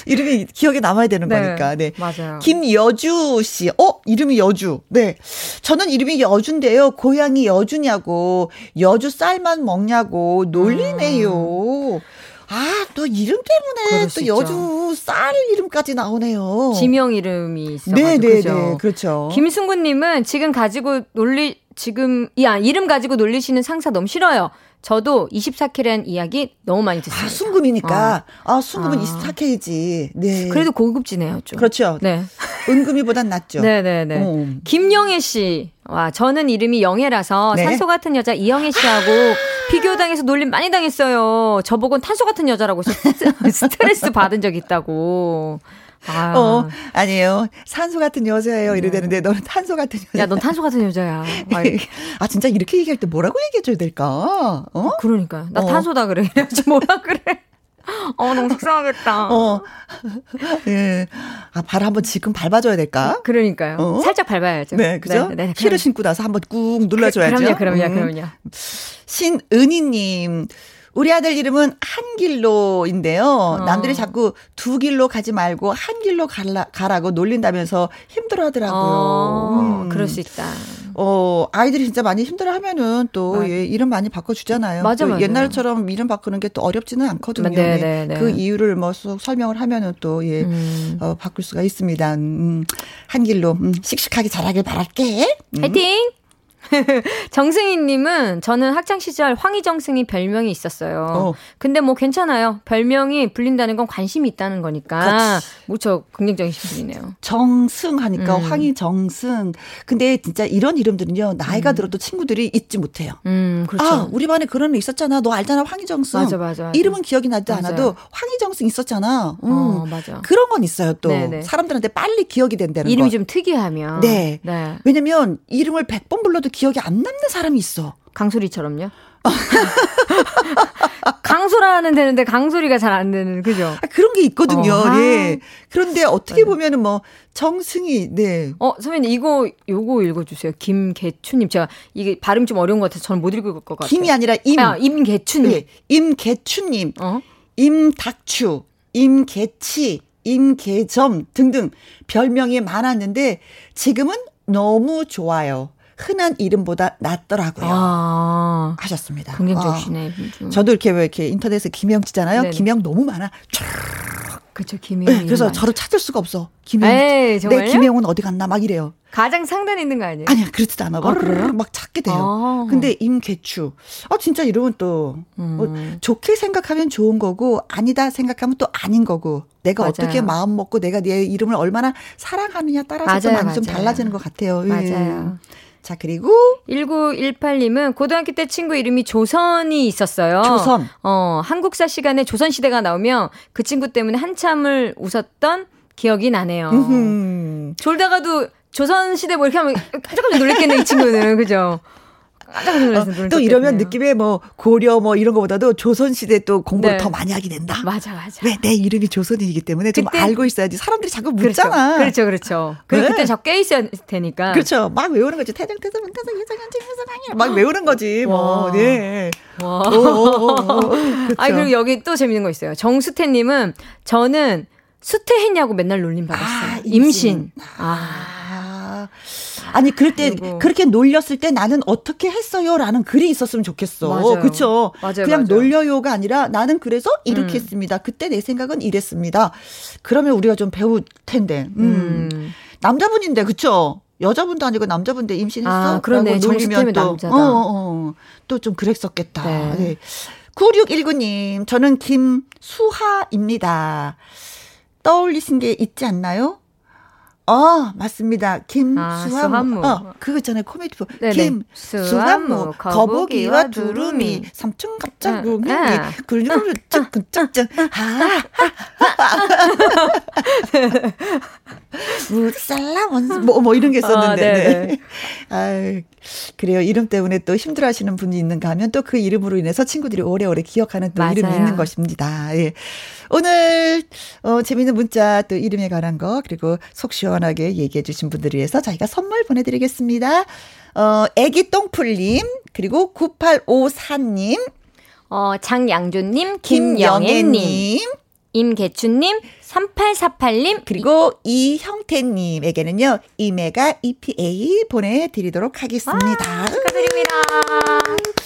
이름이 기억에 남아야 되는 네, 거니까. 네. 맞아요. 김여주 씨. 어, 이름이 여주. 네. 저는 이름이 여주인데요. 고향이 여주냐고. 여주 쌀만 먹냐고 놀리네요. 음. 아, 또 이름 때문에 또 여주 쌀 이름까지 나오네요. 지명 이름이 있어요. 네, 네, 네. 그렇죠. 김승구 님은 지금 가지고 놀리, 지금, 야, 이름 가지고 놀리시는 상사 너무 싫어요. 저도 24K라는 이야기 너무 많이 듣습니다. 아, 순금이니까. 어. 아, 순금은 아. 24K지. 네. 그래도 고급지네요, 좀. 그렇죠. 네. 은금이보단 낫죠. 네네네. 네, 네. 어. 김영애 씨. 와, 저는 이름이 영애라서 네. 산소 같은 여자 이영애 씨하고 비교당해서 놀림 많이 당했어요. 저보고는 탄소 같은 여자라고 스트레스 받은 적 있다고. 아. 어, 아니에요. 산소 같은 여자예요. 이래 네. 되는데 너는 탄소 같은 여자. 야, 넌 탄소 같은 여자야. 아, 진짜 이렇게 얘기할 때 뭐라고 얘기해 줘야 될까? 어? 그러니까. 나 어. 탄소다 그래. 이래야지 뭐라 그래. 어, 너무 속상하겠다. 어. 예. 아, 발 한번 지금 밟아줘야 될까? 그러니까요. 어? 살짝 밟아야죠. 네, 그죠? 네, 네, 힐을 신고 나서 한번 꾹 눌러줘야죠. 그, 그럼요, 그럼요, 음. 그럼요. 신은희님. 우리 아들 이름은 한길로인데요. 어. 남들이 자꾸 두 길로 가지 말고 한 길로 가라, 가라고 놀린다면서 힘들어 하더라고요. 어, 음. 그럴 수 있다. 어, 아이들이 진짜 많이 힘들어 하면은 또 예, 이름 많이 바꿔주잖아요. 맞아, 맞아. 옛날처럼 이름 바꾸는 게 또 어렵지는 않거든요. 네, 네, 네. 그 이유를 뭐 설명을 하면은 또 예, 음. 어, 바꿀 수가 있습니다. 음, 한 길로 음, 씩씩하게 자라길 바랄게. 음. 화이팅! 정승희님은 저는 학창 시절 황희정승이 별명이 있었어요. 어. 근데 뭐 괜찮아요. 별명이 불린다는 건 관심이 있다는 거니까 무척 긍정적인 분이네요. 정승 하니까 음. 황희정승. 근데 진짜 이런 이름들은요 나이가 음. 들어도 친구들이 잊지 못해요. 음, 그렇죠. 아, 우리 반에 그런 애 있었잖아. 너 알잖아 황희정승. 맞아, 맞아, 맞아. 이름은 기억이 나지. 않아도 황희정승 있었잖아. 음. 어, 맞아. 그런 건 있어요 또 네네. 사람들한테 빨리 기억이 된다는 이름이 거. 좀 특이하면. 네. 네. 왜냐면 이름을 100번 불러도 기 억이 안 남는 사람이 있어. 강소리처럼요? 강소라는 되는데 강소리가 잘 안 되는 그죠? 아, 그런 게 있거든요. 어, 네. 그런데 어떻게 보면은 뭐 정승희 네. 어 선배님 이거 요거 읽어주세요. 김계추님 제가 이게 발음 좀 어려운 것 같아서 저는 못 읽을 것 같아요. 김이 아니라 임. 아, 임계추님. 네. 임계추님. 어? 임닥추. 임계치. 임계점 등등 별명이 많았는데 지금은 너무 좋아요. 흔한 이름보다 낫더라고요. 아, 하셨습니다. 긍정적이시네. 어. 저도 이렇게 왜 이렇게 인터넷에 김영 치잖아요. 네네. 김영 너무 많아. 그렇죠, 김영. 네, 그래서 저를 찾을 수가 없어. 김영. 에이, 내 김영은 어디 갔나 막 이래요. 가장 상단에 있는 거 아니에요? 아니야, 그렇지도 않아. 아, 그래요? 막 찾게 돼요. 아. 근데 임계추. 아, 진짜 이름은 또, 음. 뭐, 좋게 생각하면 좋은 거고, 아니다 생각하면 또 아닌 거고, 내가 맞아요. 어떻게 마음 먹고 내가 내 이름을 얼마나 사랑하느냐 따라서 맞아요, 좀 많이 맞아요. 좀 달라지는 것 같아요. 예. 맞아요. 자, 그리고 1918님은 고등학교 때 친구 이름이 조선이 있었어요. 조선. 어, 한국사 시간에 조선 시대가 나오면 그 친구 때문에 한참을 웃었던 기억이 나네요. 음흠. 졸다가도 조선 시대 뭐 이렇게 하면 깜짝깜짝 놀랬겠네, 이 친구는. 그죠? 깜짝 놀랐어. 어, 또 이러면 느낌에 뭐 고려 뭐 이런 거보다도 조선 시대 또 공부를 네. 더 많이 하게 된다. 맞아, 맞아. 왜 내 이름이 조선이기 때문에 좀 알고 있어야지. 사람들이 자꾸 묻잖아. 그렇죠, 그렇죠. 그리고 네. 그때 저깨 있어야 되니까. 그렇죠. 막 외우는 거지. 태정 태정 태정 태정 태정 막 외우는 거지. 뭐. 와. 네. 와. 아 그리고 여기 또 재밌는 거 있어요. 정수태님은 저는 수태했냐고 맨날 놀림 받았어요. 아, 임신. 임신. 아. 아니 그럴 때 그리고. 그렇게 놀렸을 때 나는 어떻게 했어요라는 글이 있었으면 좋겠어. 그렇죠. 맞아요. 그냥 맞아요. 놀려요가 아니라 나는 그래서 이렇게 음. 했습니다. 그때 내 생각은 이랬습니다. 그러면 우리가 좀 배울 텐데. 음. 음. 남자분인데 그렇죠. 여자분도 아니고 남자분인데 임신했어. 아, 그러네. 놀리면 또 남자다. 어, 어, 어. 또좀 그랬었겠다. 네. 네. 9619님, 저는 김수하입니다. 떠올리신 게 있지 않나요? 어, 맞습니다. 김수한무. 아, 어, 그거 있잖아요. 코미디 프 김수한무. 거북이와 두루미. 삼층 갑작 룽이. 굴르르 짝짝짝. 아. 무살라. 뭐, 뭐 이런 게 있었는데. 아, 네. 아 그래요. 이름 때문에 또 힘들어 하시는 분이 있는가 하면 또 그 이름으로 인해서 친구들이 오래오래 기억하는 또 맞아요. 이름이 있는 것입니다. 예. 오늘, 어, 재밌는 문자 또 이름에 관한 거, 그리고 속 시원하게 얘기해 주신 분들을 위해서 저희가 선물 보내드리겠습니다. 어, 애기 똥풀님, 그리고 9854님, 어, 장양조님, 김영애님, 임계춘님, 3848님, 그리고 이형태님에게는요, 이메가 EPA 보내드리도록 하겠습니다. 와, 축하드립니다.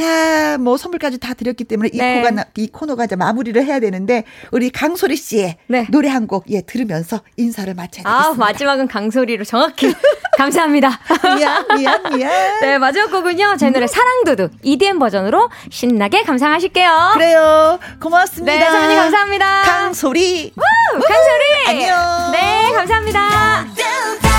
자, 뭐 선물까지 다 드렸기 때문에 이 네. 코가 이 코너가 이제 마무리를 해야 되는데 우리 강소리 씨의 네. 노래 한 곡 예 들으면서 인사를 마쳐야 되겠습니다. 아, 마지막은 강소리로 정확히 감사합니다. 미안, 미안, 미안. 네, 마지막 곡은요. 제 노래 사랑도둑 EDM 버전으로 신나게 감상하실게요. 그래요. 고맙습니다. 네, 선배님 감사합니다. 강소리. 우! 강소리. 안녕. 네, 감사합니다.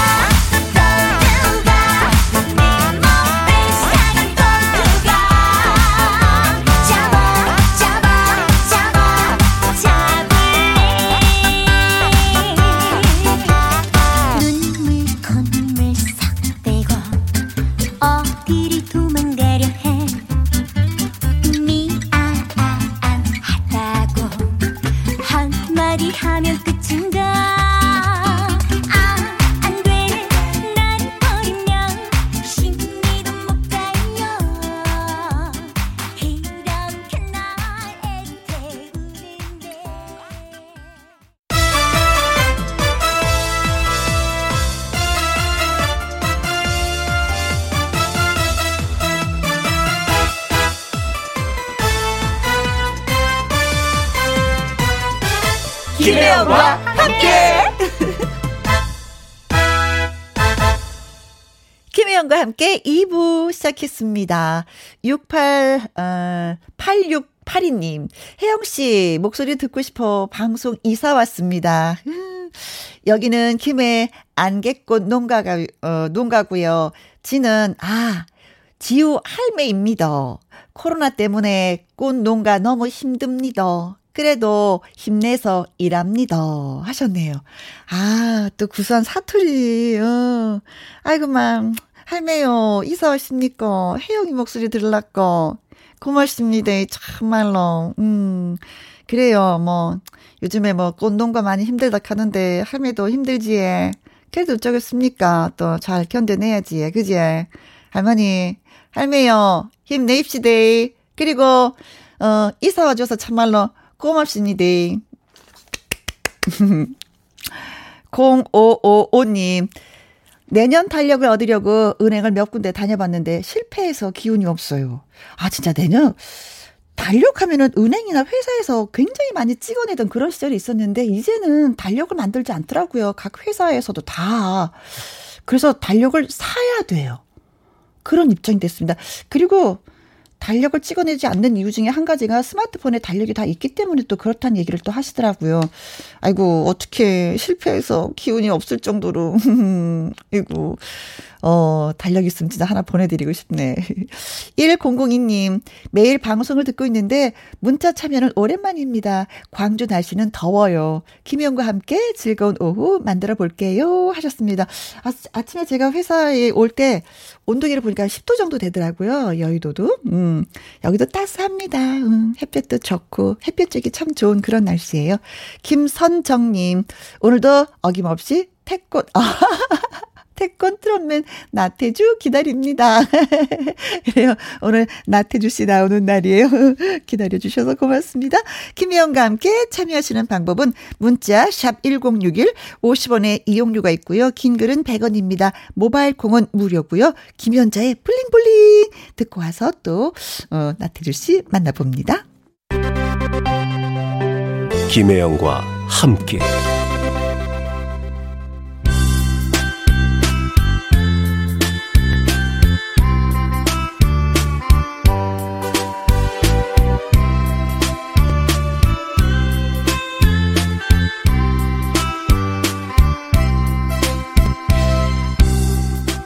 김혜영과 함께. 김혜영과 함께 2부 시작했습니다. 68, 어, 8682님, 혜영씨, 목소리 듣고 싶어 방송 이사 왔습니다. 여기는 김해 안개꽃 농가가, 어, 농가고요 지는, 아, 지우 할매입니다. 코로나 때문에 꽃 농가 너무 힘듭니다. 그래도 힘내서 일합니다. 하셨네요. 아, 또 구수한 사투리, 어. 아이고, 만, 할매요. 이사 왔습니까? 혜영이 목소리 들을라까. 고맙습니다. 참말로. 음, 그래요. 뭐, 요즘에 뭐, 꽃농가 많이 힘들다 하는데, 할매도 힘들지에. 그래도 어쩌겠습니까? 또 잘 견뎌내야지. 그지? 할머니, 할매요. 힘내입시다. 그리고, 어, 이사 와줘서 참말로 고맙습니다. 0555님. 내년 달력을 얻으려고 은행을 몇 군데 다녀봤는데 실패해서 기운이 없어요. 아, 진짜 내년 달력 하면은 은행이나 회사에서 굉장히 많이 찍어내던 그런 시절이 있었는데 이제는 달력을 만들지 않더라고요. 각 회사에서도 다. 그래서 달력을 사야 돼요. 그런 입장이 됐습니다. 그리고 달력을 찍어내지 않는 이유 중에 한 가지가 스마트폰에 달력이 다 있기 때문에 또 그렇다는 얘기를 또 하시더라고요. 아이고, 어떻게 실패해서 기운이 없을 정도로. 아이고, 어, 달력 있으면 진짜 하나 보내드리고 싶네. 1002님, 매일 방송을 듣고 있는데 문자 참여는 오랜만입니다. 광주 날씨는 더워요. 김희영과 함께 즐거운 오후 만들어 볼게요. 하셨습니다. 아, 아침에 제가 회사에 올 때 온도계를 보니까 10도 정도 되더라고요. 여의도도. 음, 여기도 따스합니다. 음, 햇볕도 좋고, 햇볕 쬐기 참 좋은 그런 날씨예요. 김선정님, 오늘도 어김없이 태꽃, 아, 태권 트롯맨 나태주 기다립니다. 그래요. 오늘 나태주 씨 나오는 날이에요. 기다려주셔서 고맙습니다. 김혜영과 함께 참여하시는 방법은 문자 샵 1061, 50원의 이용료가 있고요. 긴 글은 100원입니다. 모바일 공은 무료고요. 김현자의 블링블링 듣고 와서 또 어, 나태주 씨 만나봅니다. 김혜영과 함께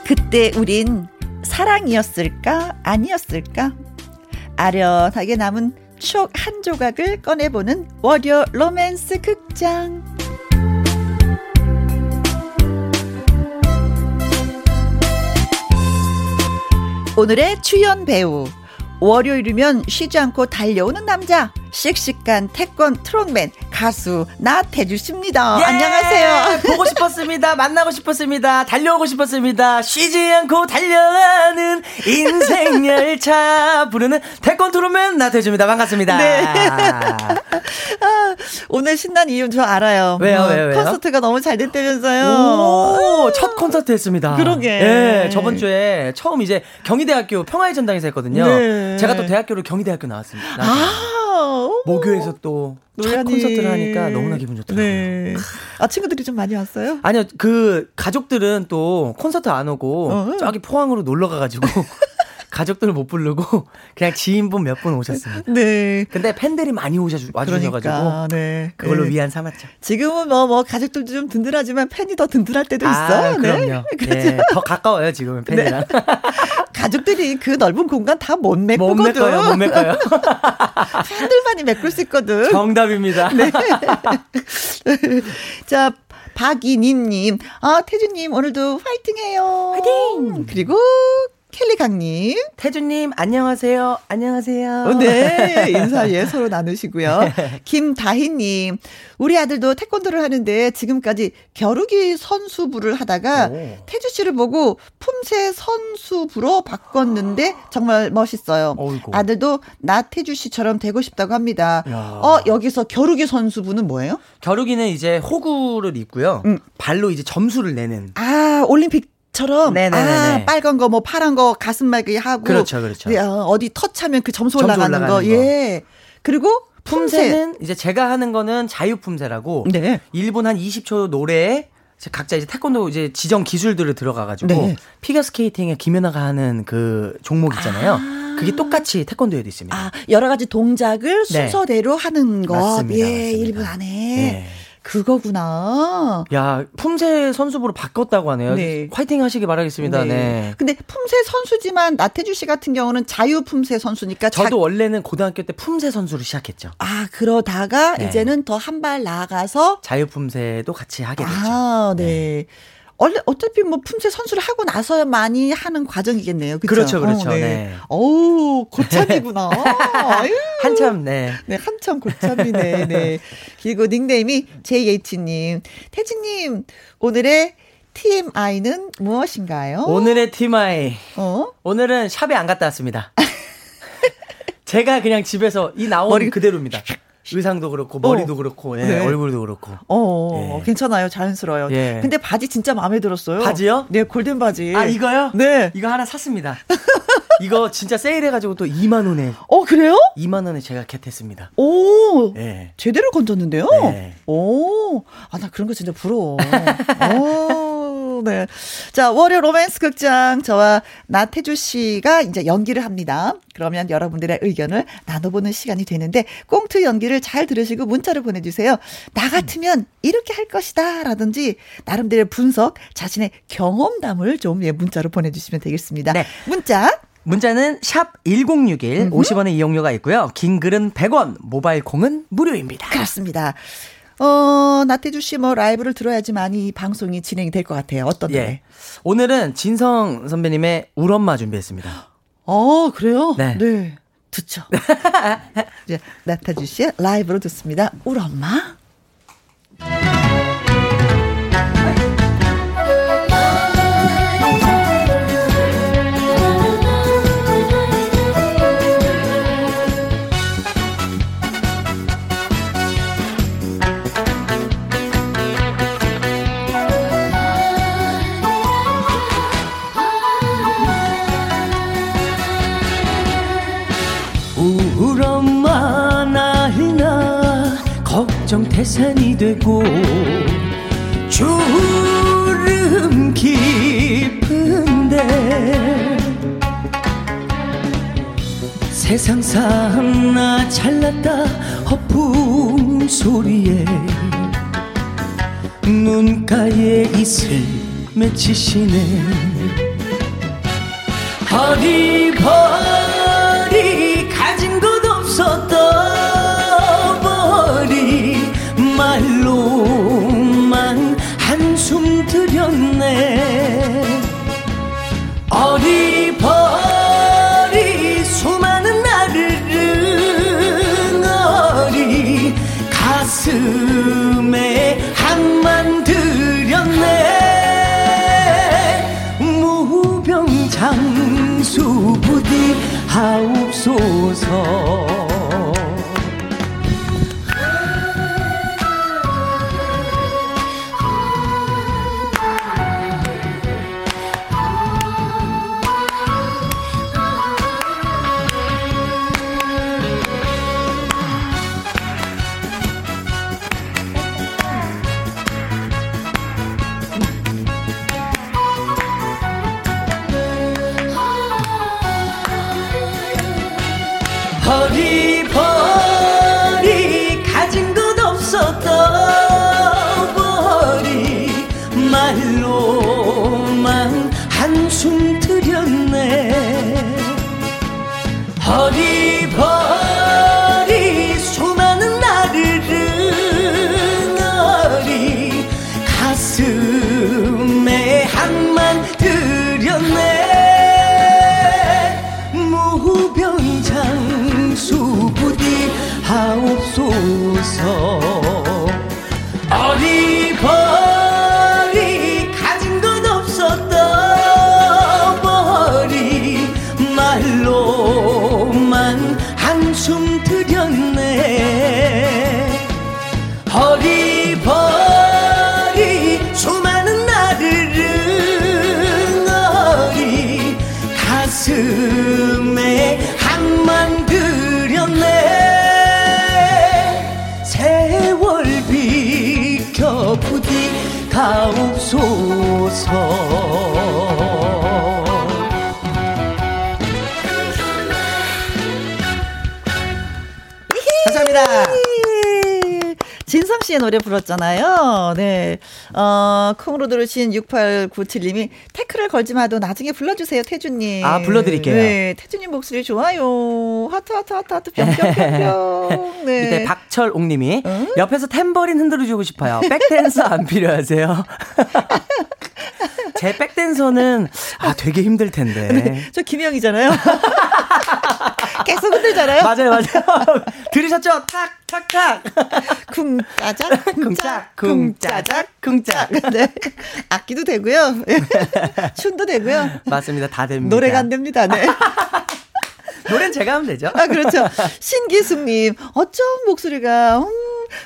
그때 우린 사랑이었을까? 아니었을까? 아련하게 남은 추억 한 조각을 꺼내보는 월요 로맨스 극장. 오늘의 주연 배우. 월요일이면 쉬지 않고 달려오는 남자. 씩씩한 태권 트롯맨 가수 나태주 씨입니다. 예! 안녕하세요. 보고 싶었습니다. 만나고 싶었습니다. 달려오고 싶었습니다. 쉬지 않고 달려가는 인생 열차 부르는 태권 트롯맨 나태주입니다. 반갑습니다. 네. 아, 오늘 신난 이유 저 알아요. 왜요, 어, 왜요? 콘서트가 너무 잘 됐다면서요. 오, 첫 콘서트 했습니다. 그러게. 예, 저번 주에 처음 이제 경희대학교 평화의 전당에서 했거든요. 네. 제가 또 대학교를 경희대학교 나왔습니다. 아. 모교에서 또 첫 콘서트를 하니까 너무나 기분 좋더라고요. 네. 아 친구들이 좀 많이 왔어요? 아니요, 그 가족들은 또 콘서트 안 오고 어. 저기 포항으로 놀러 가가지고 가족들 못 부르고 그냥 지인분 몇 분 오셨습니다. 네. 근데 팬들이 많이 오셔 와주셔가지고 그러니까, 네. 그걸로 네. 위안 삼았죠. 지금은 뭐뭐 뭐 가족들도 좀 든든하지만 팬이 더 든든할 때도 있어. 아, 그럼요. 네. 네. 더 가까워요 지금은 팬이랑. 네. 가족들이 그 넓은 공간 다 못 메꾸거든. 못 메꿔요. 못 메꿔요. 팬들만이 메꿀 수 있거든. 정답입니다. 네. 자. 박이니님, 아, 태주님, 오늘도 화이팅 해요. 화이팅! 그리고 켈리 강님. 태주님, 안녕하세요. 안녕하세요. 어, 네. 인사 예, 서로 나누시고요. 김다희님, 우리 아들도 태권도를 하는데 지금까지 겨루기 선수부를 하다가 오. 태주 씨를 보고 품새 선수부로 바꿨는데 정말 멋있어요. 어이구. 아들도 나 태주 씨처럼 되고 싶다고 합니다. 야. 어, 여기서 겨루기 선수부는 뭐예요? 겨루기는 이제 호구를 입고요. 음. 발로 이제 점수를 내는. 아, 올림픽 처럼 아 빨간 거 뭐 파란 거 가슴 말기 하고 그렇죠 그렇죠 네, 어, 어디 터치하면 그 점수, 점수 올라가는, 올라가는 거. 거. 예 그리고 품새는 이제 제가 하는 거는 자유 품새라고 네. 1분 한 20초 노래에 각자 이제 태권도 이제 지정 기술들을 들어가가지고 네. 피겨 스케이팅에 김연아가 하는 그 종목 있잖아요. 아. 그게 똑같이 태권도에도 있습니다. 아, 여러 가지 동작을 네. 순서대로 하는 거. 맞습니다. 예, 맞습니다. 1분 안에. 네. 그거구나. 야, 품새 선수부로 바꿨다고 하네요. 네. 화이팅 하시기 바라겠습니다. 네. 네. 근데 품새 선수지만 나태주 씨 같은 경우는 자유 품새 선수니까 저도 자... 원래는 고등학교 때 품새 선수를 시작했죠. 아, 그러다가 네. 이제는 더 한 발 나아가서 자유 품새도 같이 하게 됐죠. 아, 네. 네. 원래 어차피 뭐 품새 선수를 하고 나서야 많이 하는 과정이겠네요. 그쵸? 그렇죠, 그렇죠. 어, 네. 네. 어우, 고참이구나. 한참, 네. 네, 한참 고참이네. 네. 그리고 닉네임이 JH님. 태진님, 오늘의 TMI는 무엇인가요? 오늘의 TMI. 어? 오늘은 샵에 안 갔다 왔습니다. 제가 그냥 집에서 이 나온 머리 그대로입니다. 의상도 그렇고 머리도 어. 그렇고 예, 네. 얼굴도 그렇고. 어, 예. 괜찮아요. 자연스러워요. 예. 근데 바지 진짜 마음에 들었어요. 바지요? 네, 골든 바지. 아, 이거요? 네. 이거 하나 샀습니다. 이거 진짜 세일해 가지고 또 2만 원에. 어, 그래요? 2만 원에 제가 겟했습니다. 오. 예. 제대로 건졌는데요? 네. 오. 아, 나 그런 거 진짜 부러워. 오. 네. 자, 월요 로맨스 극장 저와 나태주 씨가 이제 연기를 합니다. 그러면 여러분들의 의견을 나눠보는 시간이 되는데 꽁트 연기를 잘 들으시고 문자를 보내주세요. 나 같으면 이렇게 할 것이다 라든지 나름대로 분석 자신의 경험담을 좀 예, 문자로 보내주시면 되겠습니다. 네. 문자 문자는 샵 1061, 음흠. 50원의 이용료가 있고요. 긴 글은 100원, 모바일 콩은 무료입니다. 그렇습니다. 어, 나태주 씨 뭐 라이브를 들어야지만 이 방송이 진행이 될 것 같아요. 어떤 예. 노래? 오늘은 진성 선배님의 울 엄마 준비했습니다. 어, 그래요? 네. 네. 듣죠. 이제 나태주 씨의 라이브로 듣습니다. 울 엄마. 다 허풍 소리에 눈가에 이슬 맺히시네. 어디 버 하 씨의 노래 불렀잖아요. 네. 어, 콩으로 들으신 6897님이 태클을 걸지 마도 나중에 불러주세요, 태주님. 아, 불러드릴게요. 네. 태주님 목소리 좋아요. 하트, 하트, 하트, 하트, 뿅뿅뿅뿅. 네. 밑에 박철옥 님이 어? 옆에서 탬버린 흔들어주고 싶어요. 백댄서 안 필요하세요? 제 백댄서는 아 되게 힘들 텐데. 네, 저 김영이잖아요. 계속 흔들잖아요. 맞아요, 맞아요. 들으셨죠? 탁, 탁, 탁. 쿵짜작, 쿵짝, 쿵짜작, 쿵짝. 네. 악기도 되고요. 춤도 되고요. 맞습니다. 다 됩니다. 노래가 안 됩니다. 네. 노래는 제가 하면 되죠. 아, 그렇죠. 신기숙님, 어쩜 목소리가, 음,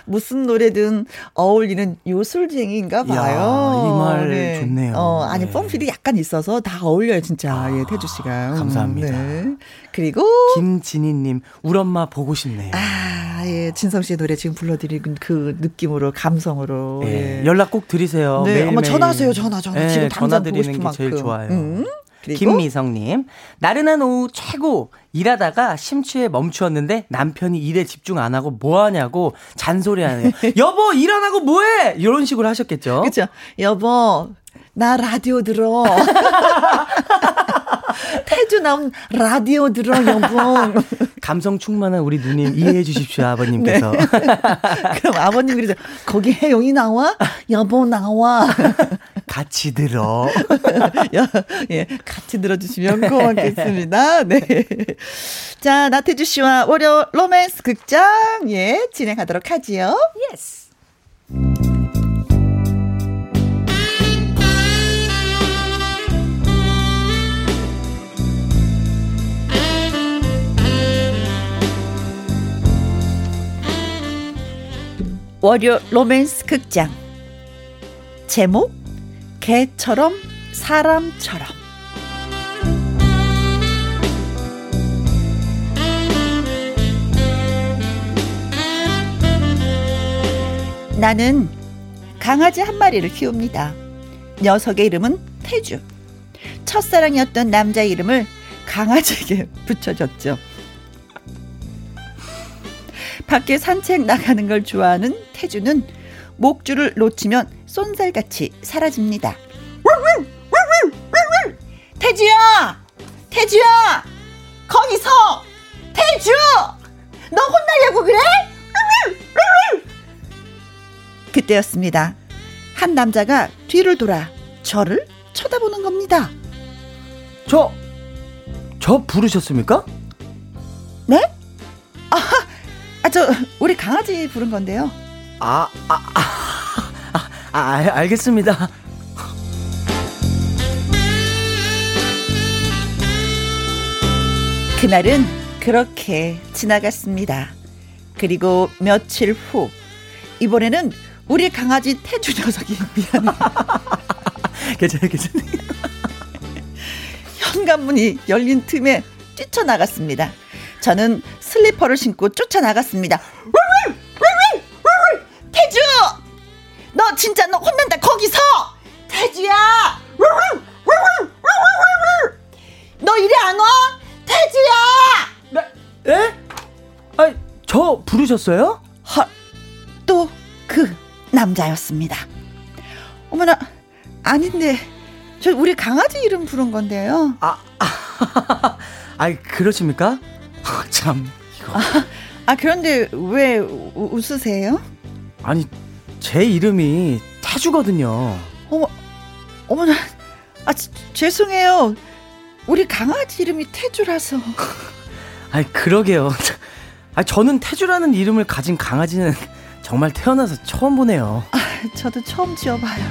무슨 노래든 어울리는 요술쟁이인가 봐요. 이말 네. 좋네요. 어, 아니, 네. 뽕필이 약간 있어서 다 어울려요, 진짜. 아, 예, 태주 씨가. 감사합니다. 네. 그리고. 김진희님, 우리 엄마 보고 싶네요. 아, 예. 진성 씨의 노래 지금 불러드린 그 느낌으로, 감성으로. 예. 예. 연락 꼭 드리세요. 네. 매일, 전화하세요, 전화, 전화. 예, 지금 전화 드리는 게 만큼. 제일 좋아요. 음. 김미성님, 나른한 오후 최고 일하다가 심취해 멈추었는데 남편이 일에 집중 안 하고 뭐 하냐고 잔소리하네요. 여보 일 안 하고 뭐해? 이런 식으로 하셨겠죠. 그렇죠. 여보 나 라디오 들어. 태주 나온 라디오 들어 여보. 감성 충만한 우리 누님 이해해 주십시오 아버님께서. 네. 그럼 아버님 그러죠. 거기 해용이 나와? 여보 나와. 같이 들어. 예, 같이 들어주시면 고맙겠습니다. 네. 자, 나태주 씨와 월요 로맨스 극장, 예, 진행하도록 하지요. 예 월요 로맨스 극장 제목 개처럼 사람처럼 나는 강아지 한 마리를 키웁니다. 녀석의 이름은 태주. 첫사랑이었던 남자 이름을 강아지에게 붙여줬죠. 밖에 산책 나가는 걸 좋아하는 태주는 목줄을 놓치면 쏜살같이 사라집니다. 태주야! 태주야! 거기서! 태주! 너 혼나려고 그래? 그때였습니다. 한 남자가 뒤를 돌아 저를 쳐다보는 겁니다. 저, 저 부르셨습니까? 네? 아, 아, 저, 우리 강아지 부른 건데요. 아, 아, 아, 아, 아 알겠습니다. 그날은 그렇게 지나갔습니다. 그리고 며칠 후, 이번에는 우리 강아지 태주 녀석이 미안해. 괜찮아요, 괜찮아요. 현관문이 열린 틈에 뛰쳐나갔습니다. 저는 슬리퍼를 신고 쫓아나갔습니다. 태주! 너 진짜 너 혼난다 거기서! 태주야! 너 이리 안 와? 태주야! 네? 에? 아니, 저 부르셨어요? 헐, 또 그 남자였습니다. 어머나, 아닌데, 저 우리 강아지 이름 부른 건데요. 아, 아, 아이, 그러십니까? 참, 이거. 아, 아, 그런데 왜 우, 웃으세요? 아니, 제 이름이 태주거든요. 어머, 어머나, 아, 지, 죄송해요. 우리 강아지 이름이 태주라서. 아니, 그러게요. 아, 저는 태주라는 이름을 가진 강아지는 정말 태어나서 처음 보네요. 아, 저도 처음 지어봐요.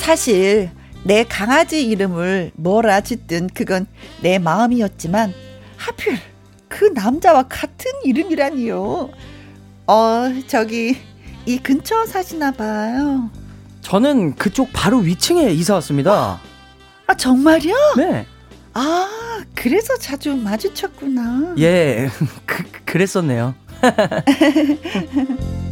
사실 내 강아지 이름을 뭐라 짓든 그건 내 마음이었지만 하필 그 남자와 같은 이름이라니요. 어, 저기 이 근처 사시나 봐요. 저는 그쪽 바로 위층에 이사 왔습니다. 아, 정말요? 네. 아, 그래서 자주 마주쳤구나. 예, 그, 그랬었네요.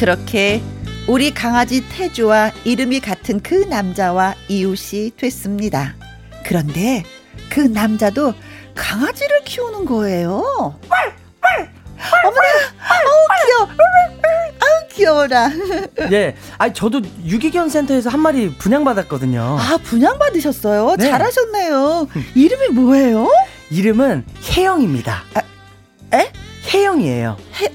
그렇게 우리 강아지 태주와 이름이 같은 그 남자와 이웃이 됐습니다. 그런데 그 남자도 강아지를 키우는 거예요. 어머나, 아우 귀여워. 아우 귀여워라. 예, 아 저도 유기견 센터에서 한 마리 분양받았거든요. 아 분양 받으셨어요? 네. 잘하셨네요. 이름이 뭐예요? 이름은 혜영입니다. 아, 에? 혜영이에요. 혜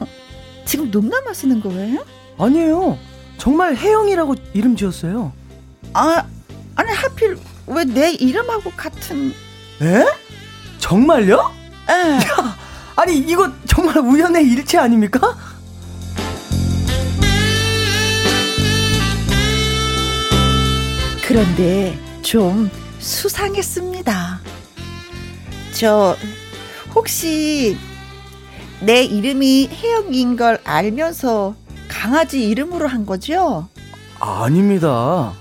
지금 농담하시는 거예요? 아니에요. 정말 혜영이라고 이름 지었어요. 아, 아니 하필 왜 내 이름하고 같은? 에? 정말요? 에. 야, 아니 이거 정말 우연의 일치 아닙니까? 그런데 좀 수상했습니다. 저 혹시 내 이름이 혜영인 걸 알면서 강아지 이름으로 한 거죠? 아닙니다.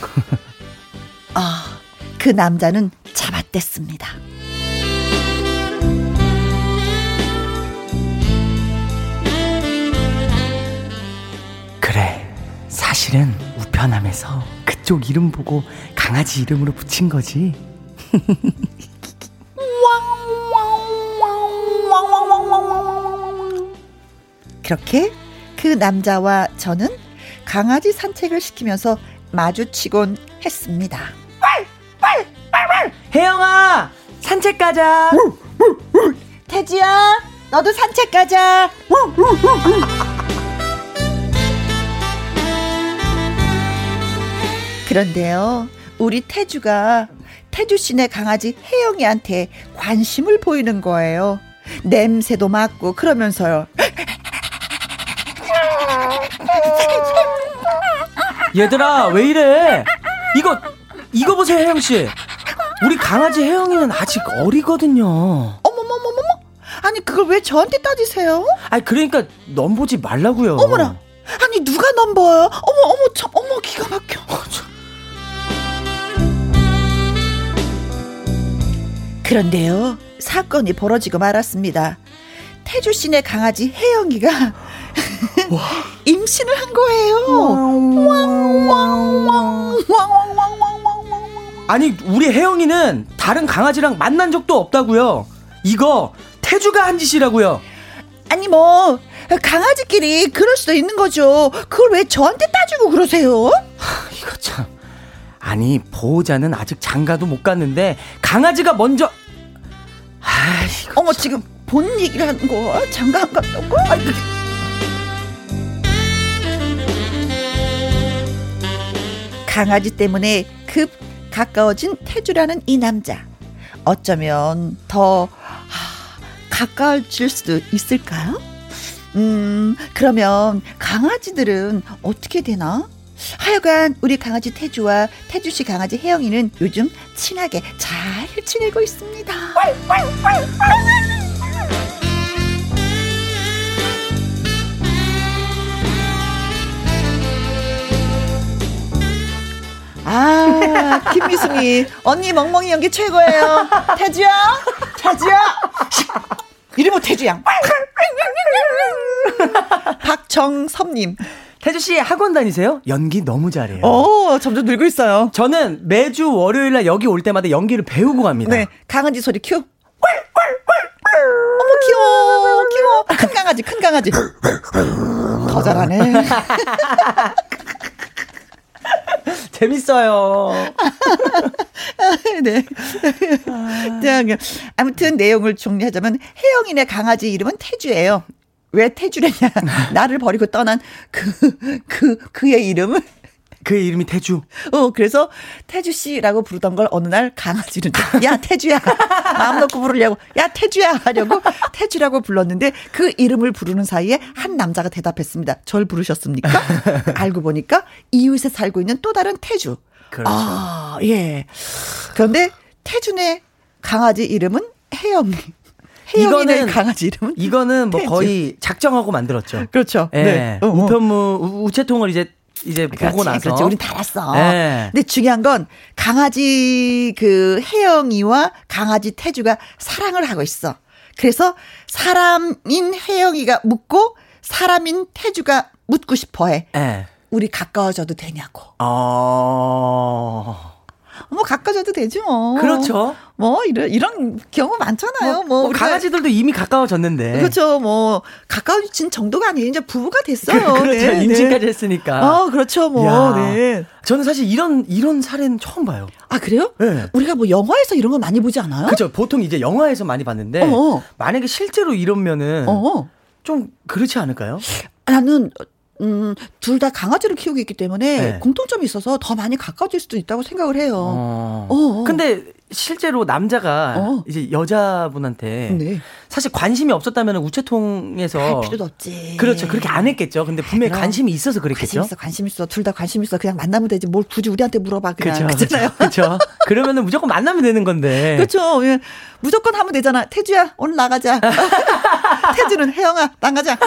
아, 그 남자는 잡아댔습니다. 그래, 사실은 우편함에서 그쪽 이름 보고 강아지 이름으로 붙인 거지. 그렇게 그 남자와 저는 강아지 산책을 시키면서 마주치곤 했습니다. 혜영아, 산책 가자. 태지야, 너도 산책 가자. 그런데요, 우리 태주가 태주 씨네 강아지 혜영이한테 관심을 보이는 거예요. 냄새도 맡고 그러면서요. 얘들아 왜 이래? 이거 이거 보세요 혜영 씨. 우리 강아지 혜영이는 아직 어리거든요. 어머머머머머. 아니 그걸 왜 저한테 따지세요? 아니 그러니까 넘보지 말라고요. 어머나. 아니 누가 넘버요? 어머 어머 참 어머 기가 막혀. 어, 그런데요 사건이 벌어지고 말았습니다. 태주 씨네 강아지 혜영이가 임신을 한 거예요. 아니 우리 혜영이는 다른 강아지랑 만난 적도 없다고요. 이거 태주가 한 짓이라고요. 아니 뭐 강아지끼리 그럴 수도 있는 거죠. 그걸 왜 저한테 따지고 그러세요? 하, 이거 참. 아니 보호자는 아직 장가도 못 갔는데 강아지가 먼저. 아, 어머 참. 지금 본 얘기를 하는 거 장가 안 갔다고? 아이, 강아지 때문에 급 가까워진 태주라는 이 남자. 어쩌면 더 하, 가까워질 수도 있을까요? 음, 그러면 강아지들은 어떻게 되나? 하여간 우리 강아지 태주와 태주 씨 강아지 혜영이는 요즘 친하게 잘 지내고 있습니다. 아, 김미숙이. 언니 멍멍이 연기 최고예요. 태주야? 태주야? 이름은 태주양. 박정섭님. 태주 씨 학원 다니세요? 연기 너무 잘해요. 오, 점점 늘고 있어요. 저는 매주 월요일 날 여기 올 때마다 연기를 배우고 갑니다. 네. 강아지 소리 큐. 어머, 귀여워. 귀여워. 큰 강아지, 큰 강아지. 더 잘하네. 재밌어요. 네. 자, 아무튼 내용을 정리하자면 혜영이네 강아지 이름은 태주예요. 왜 태주래냐? 나를 버리고 떠난 그, 그, 그의 이름을 그 이름이 태주. 어, 그래서 태주 씨라고 부르던 걸 어느 날 강아지는 야, 태주야. 마음 놓고 부르려고. 야, 태주야 하려고 태주라고 불렀는데 그 이름을 부르는 사이에 한 남자가 대답했습니다. 절 부르셨습니까? 알고 보니까 이웃에 살고 있는 또 다른 태주. 그렇죠. 아, 예. 그런데 태준의 강아지 이름은 혜영. 이거는 강아지 이름은 이거는 뭐 태주. 거의 작정하고 만들었죠. 그렇죠. 예. 네. 어, 어. 우편무 우체통을 이제 이제 그렇지, 보고 나서. 그렇지. 우린 달았어. 네. 근데 중요한 건 강아지 그 혜영이와 강아지 태주가 사랑을 하고 있어. 그래서 사람인 혜영이가 묻고 사람인 태주가 묻고 싶어 해. 네. 우리 가까워져도 되냐고. 어. 뭐 가까워져도 되지 뭐. 그렇죠. 뭐 이런 이런 경우 많잖아요. 뭐, 뭐 강아지들도 이미 가까워졌는데. 그렇죠. 뭐 가까워진 정도가 아니에요. 이제 부부가 됐어요. 그 렇죠. 네, 임신까지 네. 했으니까. 어, 그렇죠. 뭐. 야, 네. 저는 사실 이런 이런 사례는 처음 봐요. 아 그래요? 네. 우리가 뭐 영화에서 이런 거 많이 보지 않아요? 그렇죠. 보통 이제 영화에서 많이 봤는데 어어. 만약에 실제로 이러면은 어어. 좀 그렇지 않을까요? 나는 음, 둘 다 강아지를 키우고 있기 때문에 네. 공통점이 있어서 더 많이 가까워질 수도 있다고 생각을 해요. 어. 어. 어. 근데 실제로 남자가 어. 이제 여자분한테 네. 사실 관심이 없었다면 우체통에서 할 필요도 없지. 그렇죠. 그렇게 안 했겠죠. 근데 분명히 관심이 있어서 그랬겠죠. 관심 있어, 관심 있어. 둘 다 관심 있어. 그냥 만나면 되지. 뭘 굳이 우리한테 물어봐. 그냥. 그렇죠. 그렇죠. 그렇죠. 그러면은 무조건 만나면 되는 건데. 그렇죠. 예. 무조건 하면 되잖아. 태주야, 오늘 나가자. 태주는 혜영아, 나가자.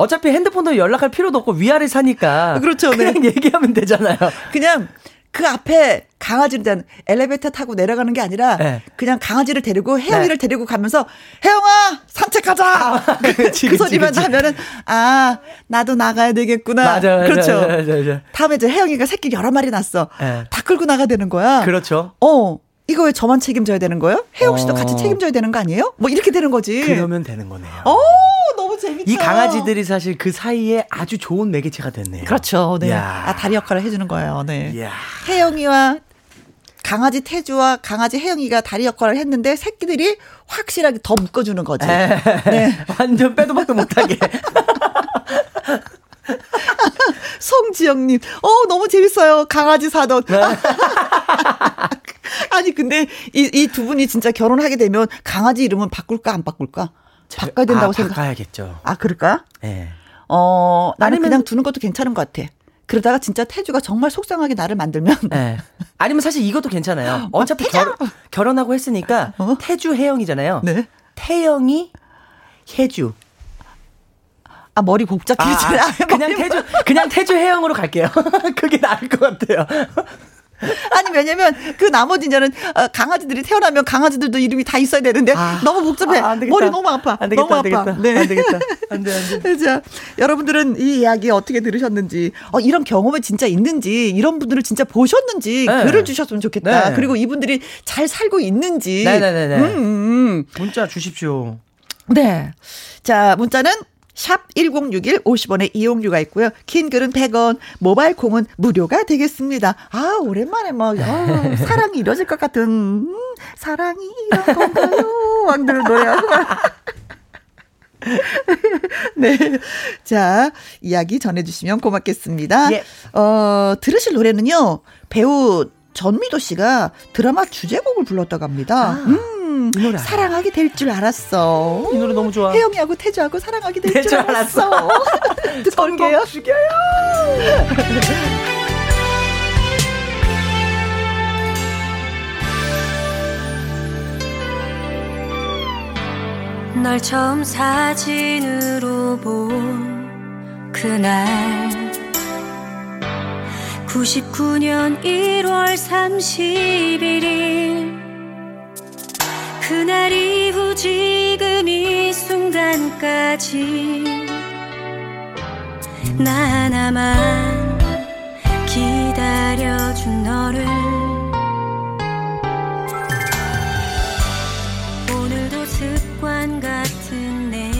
어차피 핸드폰도 연락할 필요도 없고 위아래 사니까. 그렇죠. 그냥 네. 얘기하면 되잖아요. 그냥 그 앞에 강아지를 엘리베이터 타고 내려가는 게 아니라 네. 그냥 강아지를 데리고 혜영이를 네. 데리고 가면서 혜영아 산책하자 아, 그치, 그 소리만 그치. 하면은 아 나도 나가야 되겠구나 맞아, 맞아 그렇죠 맞아. 다음에 이제 혜영이가 새끼 여러 마리 낳았어 네. 다 끌고 나가야 되는 거야 그렇죠 어 이거 왜 저만 책임져야 되는 거예요? 혜영 씨도 어. 같이 책임져야 되는 거 아니에요? 뭐 이렇게 되는 거지. 그러면 되는 거네요. 오, 너무 재밌다. 이 강아지들이 사실 그 사이에 아주 좋은 매개체가 됐네요. 그렇죠. 네. 아, 다리 역할을 해주는 거예요. 네. 야. 혜영이와 강아지 태주와 강아지 혜영이가 다리 역할을 했는데 새끼들이 확실하게 더 묶어주는 거지. 네. 완전 빼도 박도 못하게. 송지영님, 어, 너무 재밌어요. 강아지 사돈. 네. 아니, 근데 이, 이 두 분이 진짜 결혼하게 되면 강아지 이름은 바꿀까, 안 바꿀까? 바꿔야 된다고 아, 생각. 바꿔야겠죠. 아, 그럴까? 예. 네. 어, 나는 아니면, 그냥 두는 것도 괜찮은 것 같아. 그러다가 진짜 태주가 정말 속상하게 나를 만들면. 네. 아니면 사실 이것도 괜찮아요. 어차피 어, 결, 결혼하고 했으니까 어? 태주 혜영이잖아요. 네. 태영이 혜주. 아 머리 복잡해지네. 아, 아, 그냥 태주 그냥 태주 해영으로 갈게요. 그게 나을 것 같아요. 아니 왜냐면 그 나머지 이제는 어, 강아지들이 태어나면 강아지들도 이름이 다 있어야 되는데 아, 너무 복잡해. 아, 머리 너무 아파. 안 되겠다, 너무 안 되겠다. 네. 안 되겠다. 안 돼, 안 돼. 자, 여러분들은 이 이야기 어떻게 들으셨는지, 어, 이런 경험이 진짜 있는지, 이런 분들을 진짜 보셨는지 네. 글을 주셨으면 좋겠다. 네. 그리고 이분들이 잘 살고 있는지. 네네네. 음, 음, 음. 문자 주십시오. 네. 자, 문자는 샵 1061 50원의 이용료가 있고요. 긴 글은 100원, 모바일 콩은 무료가 되겠습니다. 아, 오랜만에 막, 아, 사랑이 이뤄질 것 같은, 음, 사랑이 이런 건가요? 왕들 노래하고. 네. 자, 이야기 전해주시면 고맙겠습니다. 예. 어, 들으실 노래는요, 배우 전미도 씨가 드라마 주제곡을 불렀다고 합니다. 아. 음. 이 노래 사랑하게 될 줄 알았어. 이 노래 너무 좋아. 혜영이하고 태주하고 사랑하게 될 줄 알았어. 듣고 올게요. 죽여요. 널 처음 사진으로 본 그날 99년 1월 31일 그날 이후 지금 이 순간까지 나 하나만 기다려준 너를 오늘도 습관 같은 내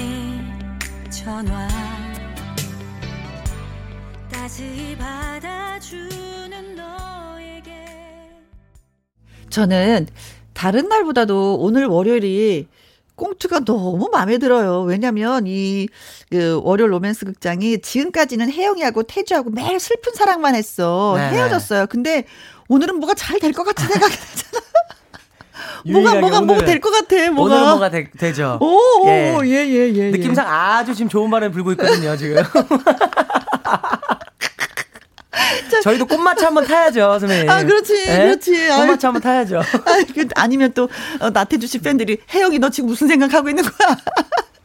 전화 따스히 받아주는 너에게. 저는 다른 날보다도 오늘 월요일이 꽁트가 너무 마음에 들어요. 왜냐면 이, 그, 월요일 로맨스 극장이 지금까지는 혜영이하고 태주하고 매일 슬픈 사랑만 했어. 네 헤어졌어요. 근데 오늘은 뭐가 잘 될 것 같은 생각이 들잖아. 뭐가 뭐가 뭐가 될 것 같아. 뭐가 오늘 뭐가 되, 죠 오, 예. 예, 예, 예, 느낌상 아주 지금 좋은 바람 불고 있거든요, 지금. 저희도 꽃마차 한번 타야죠, 선생님. 아, 그렇지, 네? 그렇지. 꽃마차 한번 타야죠. 아, 아니면 또, 어, 나태주 씨 팬들이, 혜영이 너 지금 무슨 생각하고 있는 거야?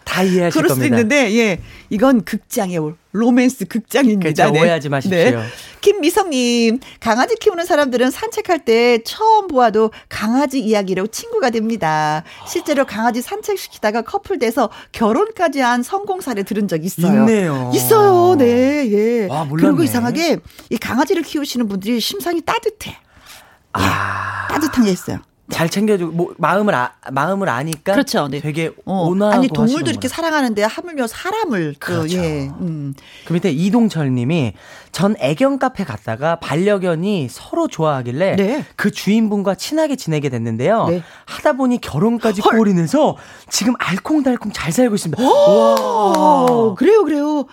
다 이해하실 그럴 겁니다. 수도 있는데, 예. 이건 극장의 로맨스 극장입니다. 그렇죠. 네. 오해하지 마십시오. 네. 김미성님, 강아지 키우는 사람들은 산책할 때 처음 보아도 강아지 이야기로 친구가 됩니다. 실제로 강아지 산책시키다가 커플 돼서 결혼까지 한 성공 사례 들은 적 있어요. 있네요. 있어요, 네, 예. 와, 몰랐네. 그리고 이상하게 이 강아지를 키우시는 분들이 심상이 따뜻해. 아. 따뜻한 게 있어요. 잘 챙겨주고 뭐 마음을 아, 마음을 아니까 그렇죠. 네. 되게 어, 온화하고 아니 동물도. 이렇게 사랑하는데 하물며 사람을 또 그렇죠. 예. 음. 그 밑에 이동철님이 전 애견 카페 갔다가 반려견이 서로 좋아하길래 네. 그 주인분과 친하게 지내게 됐는데요. 네. 하다 보니 결혼까지 골인해서 지금 알콩달콩 잘 살고 있습니다. 어, 그래요, 그래요.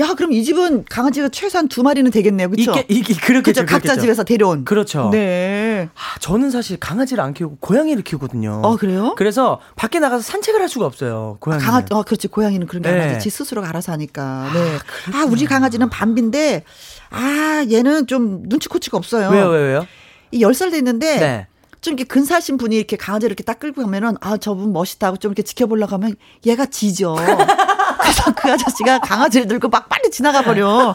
야, 그럼 이 집은 강아지가 최소한 두 마리는 되겠네요. 그렇죠? 이게 이게 그렇겠죠. 그죠? 각자. 집에서 데려온. 그렇죠. 네. 아, 저는 사실 강아지를 안 키우고 고양이를 키우거든요. 어, 그래요? 그래서 밖에 나가서 산책을 할 수가 없어요. 고양이. 강아, 어, 그렇지. 고양이는 그런 게 네. 아니지. 지 스스로가 알아서 하니까. 네. 아, 우리 강아지는 밤비인데, 아, 얘는 좀 눈치 코치가 없어요. 왜요, 왜요, 왜요? 이 10살 됐는데, 네. 좀 이렇게 근사하신 분이 이렇게 강아지를 이렇게 딱 끌고 가면은, 아, 저분 멋있다 하고 좀 이렇게 지켜보려고 하면 얘가 지죠. 그래서 그 아저씨가 강아지를 들고 막 빨리 지나가 버려.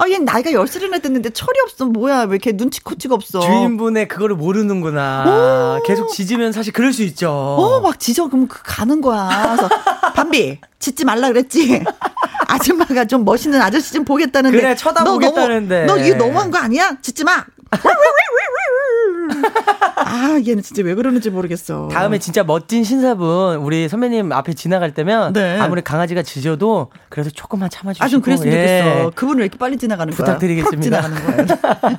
아, 얘 나이가 10살이나 됐는데 철이 없어. 뭐야. 왜 이렇게 눈치 코치가 없어. 주인분의 그거를 모르는구나. 계속 짖으면 사실 그럴 수 있죠. 어, 막 지져. 그럼 그 가는 거야. 그래서, 밤비, 짖지 말라 그랬지. 아줌마가 좀 멋있는 아저씨 좀 보겠다는데. 그래, 쳐다보겠다는데. 너, 너무, 너 이거 너무한 거 아니야? 짖지 마. 아, 얘는 진짜 왜 그러는지 모르겠어. 다음에 진짜 멋진 신사분 우리 선배님 앞에 지나갈 때면 네. 아무리 강아지가 짖어도 그래도 조금만 참아주시고 아, 좀 그랬으면 예. 좋겠어. 그분은 왜 이렇게 빨리 지나가는 거야? 부탁드리겠습니다. 팍 지나가는 거야.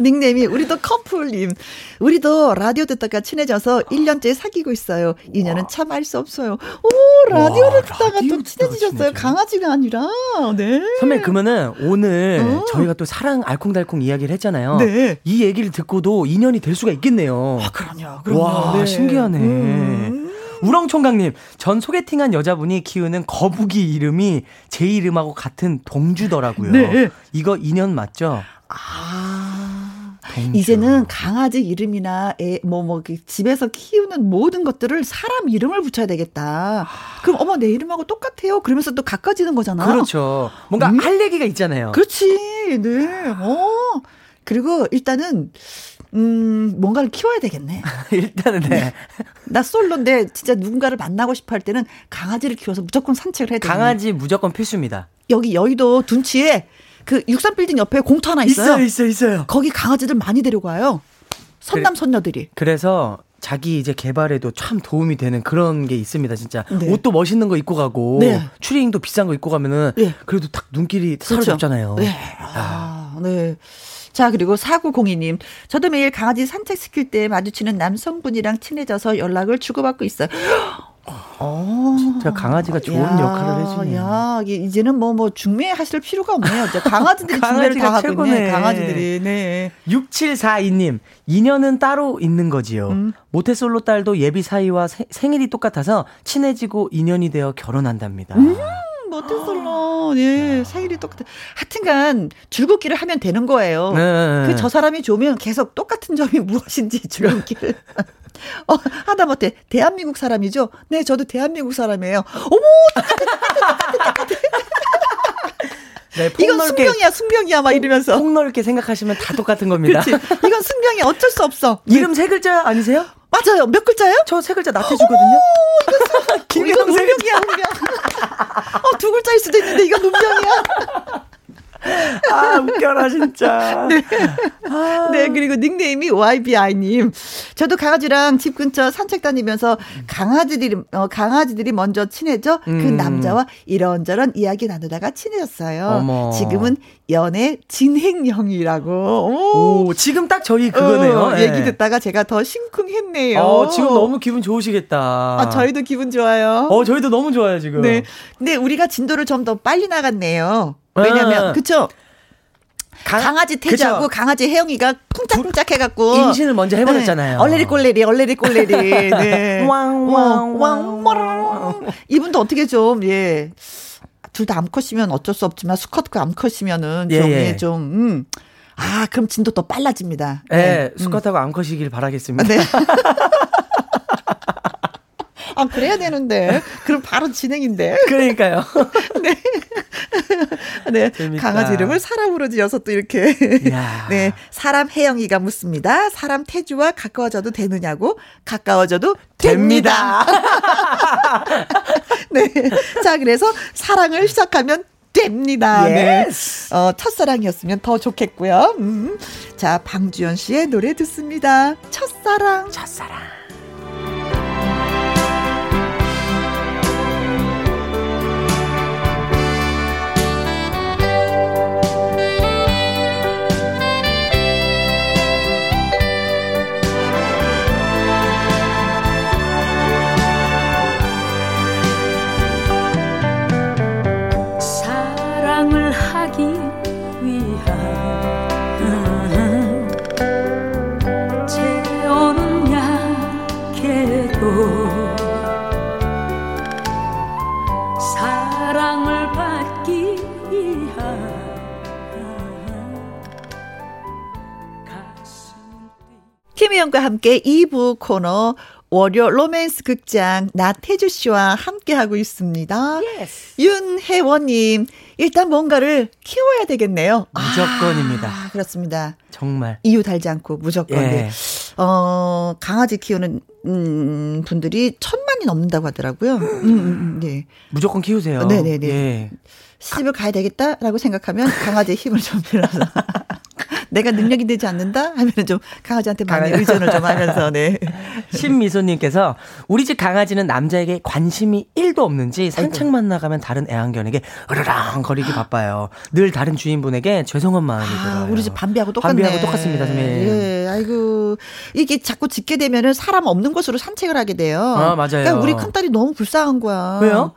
닉네임이 우리도 커플님. 우리도 라디오 듣다가 친해져서 1년째 사귀고 있어요. 인연은 참 알 수 없어요. 오, 라디오를 와, 듣다가 라디오 또 친해지셨어요. 강아지가 아니라. 네. 선배 그러면은 오늘 어. 저희가 또 사랑 알콩달콩 이야기를 했잖아요. 네. 이 얘기를 듣고도 인연이 될 수가 있겠네요. 아, 그럼요. 그럼요. 와 네. 신기하네. 음. 우렁총각님, 전 소개팅한 여자분이 키우는 거북이 이름이 제 이름하고 같은 동주더라고요. 네. 이거 인연 맞죠? 아. 동주. 이제는 강아지 이름이나 애, 뭐, 뭐, 그 집에서 키우는 모든 것들을 사람 이름을 붙여야 되겠다. 그럼, 어머, 내 이름하고 똑같아요. 그러면서 또 가까워지는 거잖아. 그렇죠. 뭔가 음? 할 얘기가 있잖아요. 그렇지. 네. 어. 그리고 일단은, 음, 뭔가를 키워야 되겠네. 일단은 네. 나 솔로인데 진짜 누군가를 만나고 싶어 할 때는 강아지를 키워서 무조건 산책을 해야 돼. 강아지 무조건 필수입니다. 여기 여의도 둔치에 그 63빌딩 옆에 공터 하나 있어요. 있어, 있어요. 거기 강아지들 많이 데려가요. 선남 선녀들이. 그래서 자기 이제 개발에도 참 도움이 되는 그런 게 있습니다, 진짜. 네. 옷도 멋있는 거 입고 가고, 네. 추리닝도 비싼 거 입고 가면은, 네. 그래도 딱 눈길이 사로잡잖아요. 네. 아, 네. 자, 그리고 4902님. 저도 매일 강아지 산책시킬 때 마주치는 남성분이랑 친해져서 연락을 주고받고 있어요. 어. 진짜 강아지가 좋은 야, 역할을 해주네요. 야, 이제는 뭐, 뭐, 중매하실 필요가 없네요. 이제 강아지들이 중매를 다 하고 있네. 강아지들이, 네. 6742님, 인연은 따로 있는 거지요. 음. 모태솔로 딸도 예비 사이와 세- 생일이 똑같아서 친해지고 인연이 되어 결혼한답니다. 음. 모태솔로, 예, 생일이 똑같아. 하여튼간, 줄긋기를 하면 되는 거예요. 네. 그저 사람이 좋으면 계속 똑같은 점이 무엇인지 줄긋기를. 어, 하다못해 대한민국 사람이죠? 네, 저도 대한민국 사람이에요. 어머, 네, 이건 폭넓게, 승병이야, 승병이야, 막 이러면서. 폭넓게 생각하시면 다 똑같은 겁니다. 그렇지. 이건 승병이 어쩔 수 없어. 이름 세 글자 아니세요? 맞아요. 몇 글자예요? 저 세 글자 나태주거든요. 이건 운명이야, 운명. 어, 두 글자일 수도 있는데 이건 운명이야. 아, 웃겨라, 진짜. 네. 네, 그리고 닉네임이 YBI님. 저도 강아지랑 집 근처 산책 다니면서 강아지들이, 어, 강아지들이 먼저 친해져 그 음. 남자와 이런저런 이야기 나누다가 친해졌어요. 어머. 지금은 연애 진행형이라고. 오. 오, 지금 딱 저희 그거네요. 어, 예. 얘기 듣다가 제가 더 심쿵했네요. 어, 지금 너무 기분 좋으시겠다. 아, 저희도 기분 좋아요. 어, 저희도 너무 좋아요, 지금. 네. 근데 우리가 진도를 좀 더 빨리 나갔네요. 아. 왜냐면, 그쵸? 강- 강아지 태주하고. 강아지 혜영이가 쿵짝쿵짝 해갖고 임신을 먼저 해버렸잖아요. 네. 얼레리 꼴레리 얼레리 꼴레리 네. 왕, 왕, 왕, 왕 이분도 어떻게 좀 예. 둘 다 암 컷이면 어쩔 수 없지만 수컷과 암 컷이면은 예, 좀, 예. 예, 좀, 음. 아, 그럼 진도 또 빨라집니다. 네, 네. 수컷하고 암컷이길 바라겠습니다. 네. 아, 그래야 되는데. 그럼 바로 진행인데. 그러니까요. 네. 네. 재밌다. 강아지 이름을 사람으로 지어서 또 이렇게. 네. 사람 혜영이가 묻습니다. 사람 태주와 가까워져도 되느냐고. 가까워져도 됩니다. 됩니다. 네. 자, 그래서 사랑을 시작하면 됩니다. Yes. 네. 어, 첫사랑이었으면 더 좋겠고요. 음. 자, 방주연 씨의 노래 듣습니다. 첫사랑. 첫사랑. 김희영과 함께 2부 코너 월요 로맨스 극장 나태주 씨와 함께하고 있습니다. Yes. 윤혜원님, 일단 뭔가를 키워야 되겠네요. 무조건입니다. 아, 그렇습니다. 정말. 이유 달지 않고 무조건. 예. 네. 어, 강아지 키우는 음, 분들이 천만이 넘는다고 하더라고요. 음, 음, 음, 네. 무조건 키우세요. 네네네. 예. 시집을 가야 되겠다라고 생각하면 강아지의 힘을 좀 빌어서. 내가 능력이 되지 않는다 하면 좀 강아지한테 많이 의존을 좀 하면서 네. 신미소님께서 우리 집 강아지는 남자에게 관심이 1도 없는지 산책만 나가면 다른 애완견에게 으르랑 거리기 바빠요. 늘 다른 주인분에게 죄송한 마음이 아, 들어요. 우리 집 반비하고 똑같네. 반비하고 똑같습니다, 선생님. 예, 아이고 이게 자꾸 짖게 되면은 사람 없는 곳으로 산책을 하게 돼요. 아 맞아요. 그러니까 우리 큰 딸이 너무 불쌍한 거야. 왜요?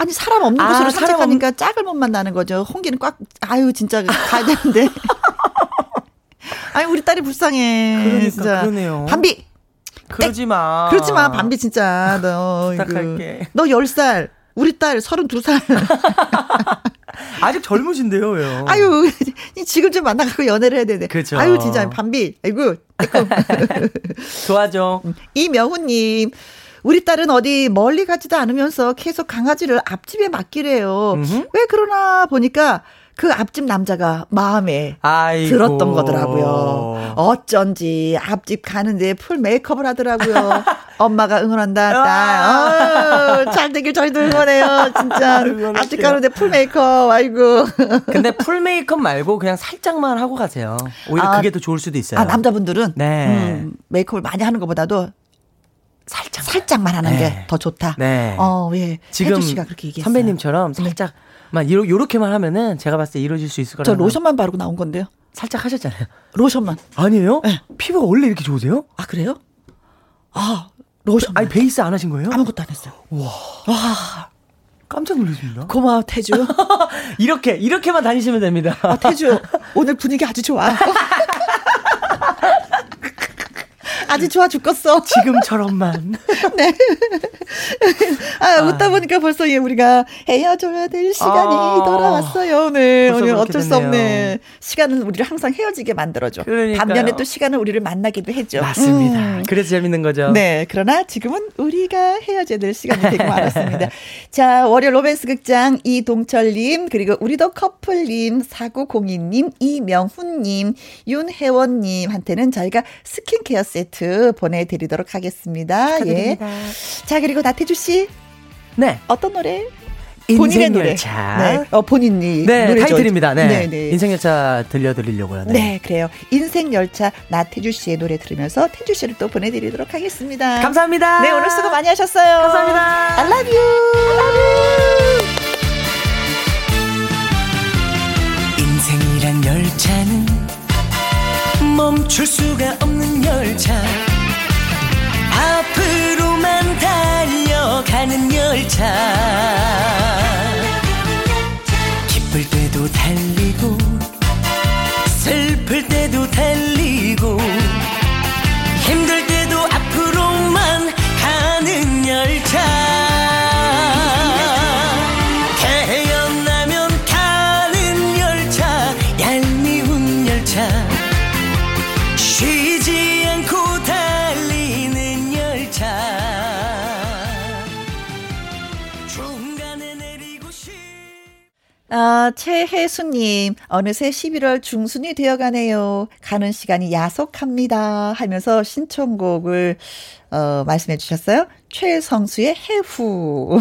아니 사람 없는 아, 곳으로 산책하니까 없... 짝을 못 만나는 거죠. 홍기는 꽉 아유 진짜 가야 되는데. 아니 우리 딸이 불쌍해. 그러니까 진짜. 그러네요. 반비. 그러지 마. 그렇지 마. 반비 진짜 너 부탁할게. 너 10살. 우리 딸 32살. 아직 젊으신데요, 왜요? 아유, 지금 좀 만나갖고 연애를 해야 되네. 그죠. 아유, 진짜, 반비. 아이고. 좋아죠. 이명훈님. 우리 딸은 어디 멀리 가지도 않으면서 계속 강아지를 앞집에 맡기래요. 음흠. 왜 그러나 보니까 그 앞집 남자가 마음에 아이고. 들었던 거더라고요. 어쩐지 앞집 가는데 full 메이크업을 하더라고요. 엄마가 응원한다, 딸. 어, 잘 되길 저희도 응원해요. 진짜. 앞집 가는데 full 메이크업, 아이고. 근데 full 메이크업 말고 그냥 살짝만 하고 가세요. 오히려 아, 그게 더 좋을 수도 있어요. 아, 남자분들은? 네. 음, 메이크업을 많이 하는 것보다도 살짝 살짝만 하는 네. 게 더 좋다. 네. 어, 예. 지금 씨가 그렇게 얘기했어요. 선배님처럼 네. 살짝 네. 막 이러, 요렇게만 하면은 제가 봤을 때 이루어질 수 있을 거라고. 저 로션만 바르고 나온 건데요. 살짝 하셨잖아요. 로션만. 아니에요? 네. 피부가 원래 이렇게 좋으세요? 아, 그래요? 아, 로션. 아니, 베이스 안 하신 거예요? 아무것도 안 했어요. 와. 와. 깜짝 놀랐습니다. 고마워, 태주. 이렇게, 이렇게만 다니시면 됩니다. 아, 태주, 오늘 분위기 아주 좋아. 아주 좋아 죽겠어. 지금처럼만. 네. 아, 웃다 보니까 벌써 예, 우리가 헤어져야 될 시간이 아, 돌아왔어요. 네. 오늘 어쩔 됐네요. 수 없네. 시간은 우리를 항상 헤어지게 만들어줘. 그러니까요. 반면에 또 시간은 우리를 만나기도 해줘. 맞습니다. 음. 그래서 재밌는 거죠. 네. 그러나 지금은 우리가 헤어져야 될 시간이 되고 말았습니다. 자, 월요 로맨스 극장 이동철님, 그리고 우리도 커플님, 사구공이님, 이명훈님, 윤혜원님한테는 저희가 스킨케어 세트 세트 보내드리도록 하겠습니다. 축하드립니다. 예. 자, 그리고 나태주 씨. 네. 어떤 노래? 본인의 노래. 네. 어, 본인이. 네, 노래 타이틀입니다. 네. 네, 네. 인생열차 들려드리려고요. 네. 네, 그래요. 인생열차 나태주 씨의 노래 들으면서 태주 씨를 또 보내드리도록 하겠습니다. 감사합니다. 네, 오늘 수고 많이 하셨어요. 감사합니다. I love you. I love you. 멈출 수가 없는 열차. 앞으로만 달려가는 열차. 기쁠 때도 달리고 슬플 때도 달리고 아, 최혜수님, 어느새 11월 중순이 되어가네요. 가는 시간이 야속합니다. 하면서 신청곡을, 어, 말씀해 주셨어요. 최성수의 해후.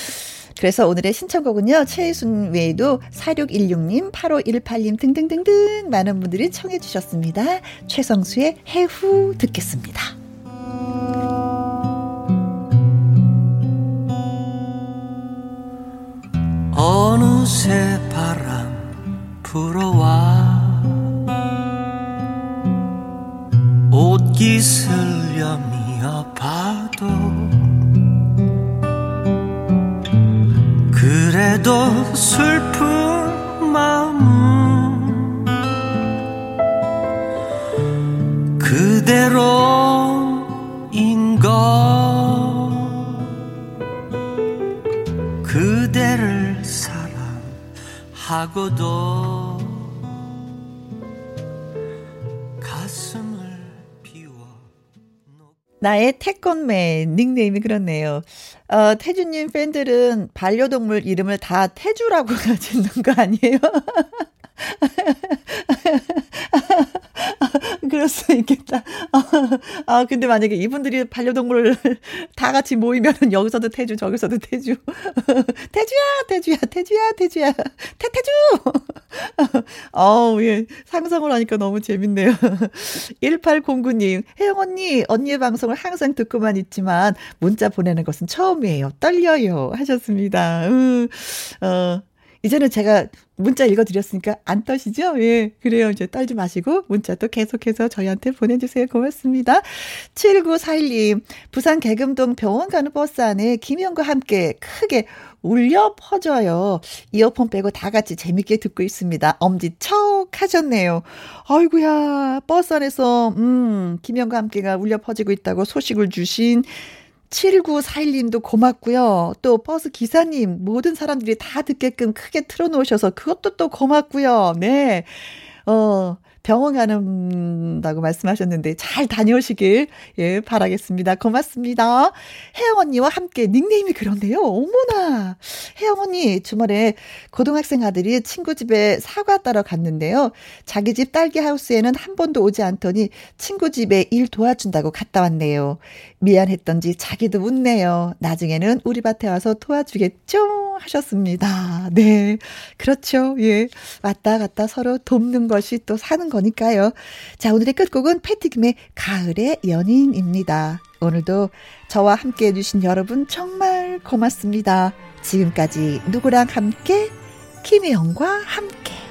그래서 오늘의 신청곡은요, 최혜순 외에도 4616님, 8518님 등등등등 많은 분들이 청해 주셨습니다. 최성수의 해후 듣겠습니다. 어느새 바람 불어와 옷깃을 여미어 봐도 그래도 슬픈 마음은 그대로인가 하고도 가슴을 비워 나의 태권맨 닉네임이 그렇네요. 어, 태주님 팬들은 반려동물 이름을 다 태주라고 짓는 거 아니에요? 그럴 수 있겠다. 아, 근데 만약에 이분들이 반려동물을 다 같이 모이면 여기서도 태주, 저기서도 태주. 태주야, 태주야, 태주야, 태주야, 태 태주! 어우, 예. 상상을 하니까 너무 재밌네요. 1809님, 혜영 언니, 언니의 방송을 항상 듣고만 있지만 문자 보내는 것은 처음이에요. 떨려요. 하셨습니다. 음, 어, 이제는 제가 문자 읽어드렸으니까 안 떠시죠? 예. 그래요. 이제 떨지 마시고 문자 또 계속해서 저희한테 보내주세요. 고맙습니다. 7941님, 부산 개금동 병원 가는 버스 안에 김영과 함께 크게 울려 퍼져요. 이어폰 빼고 다 같이 재밌게 듣고 있습니다. 엄지 척 하셨네요. 아이구야 버스 안에서, 음, 김영과 함께가 울려 퍼지고 있다고 소식을 주신 7941님도 고맙고요. 또 버스 기사님, 모든 사람들이 다 듣게끔 크게 틀어놓으셔서 그것도 또 고맙고요. 네. 어, 병원 가는다고 말씀하셨는데 잘 다녀오시길 예 바라겠습니다. 고맙습니다. 혜영 언니와 함께 닉네임이 그런데요. 어머나 혜영 언니 주말에 고등학생 아들이 친구 집에 사과 따러 갔는데요. 자기 집 딸기 하우스에는 한 번도 오지 않더니 친구 집에 일 도와준다고 갔다 왔네요. 미안했던지 자기도 웃네요. 나중에는 우리 밭에 와서 도와주겠죠? 하셨습니다. 네. 그렇죠. 예. 왔다 갔다 서로 돕는 것이 또 사는 거니까요. 자, 오늘의 끝곡은 패티김의 가을의 연인입니다. 오늘도 저와 함께 해주신 여러분 정말 고맙습니다. 지금까지 누구랑 함께? 김혜영과 함께.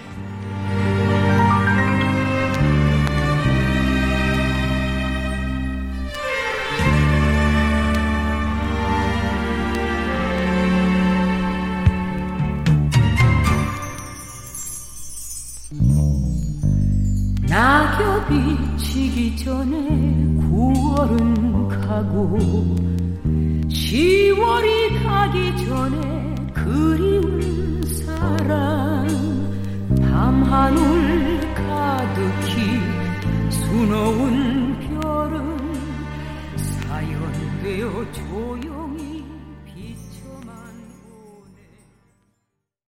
낙엽이 지기 전에 9월은 가고 10월이 가기 전에 그리운 사랑 밤하늘 가득히 수놓은 별은 사연되어 조용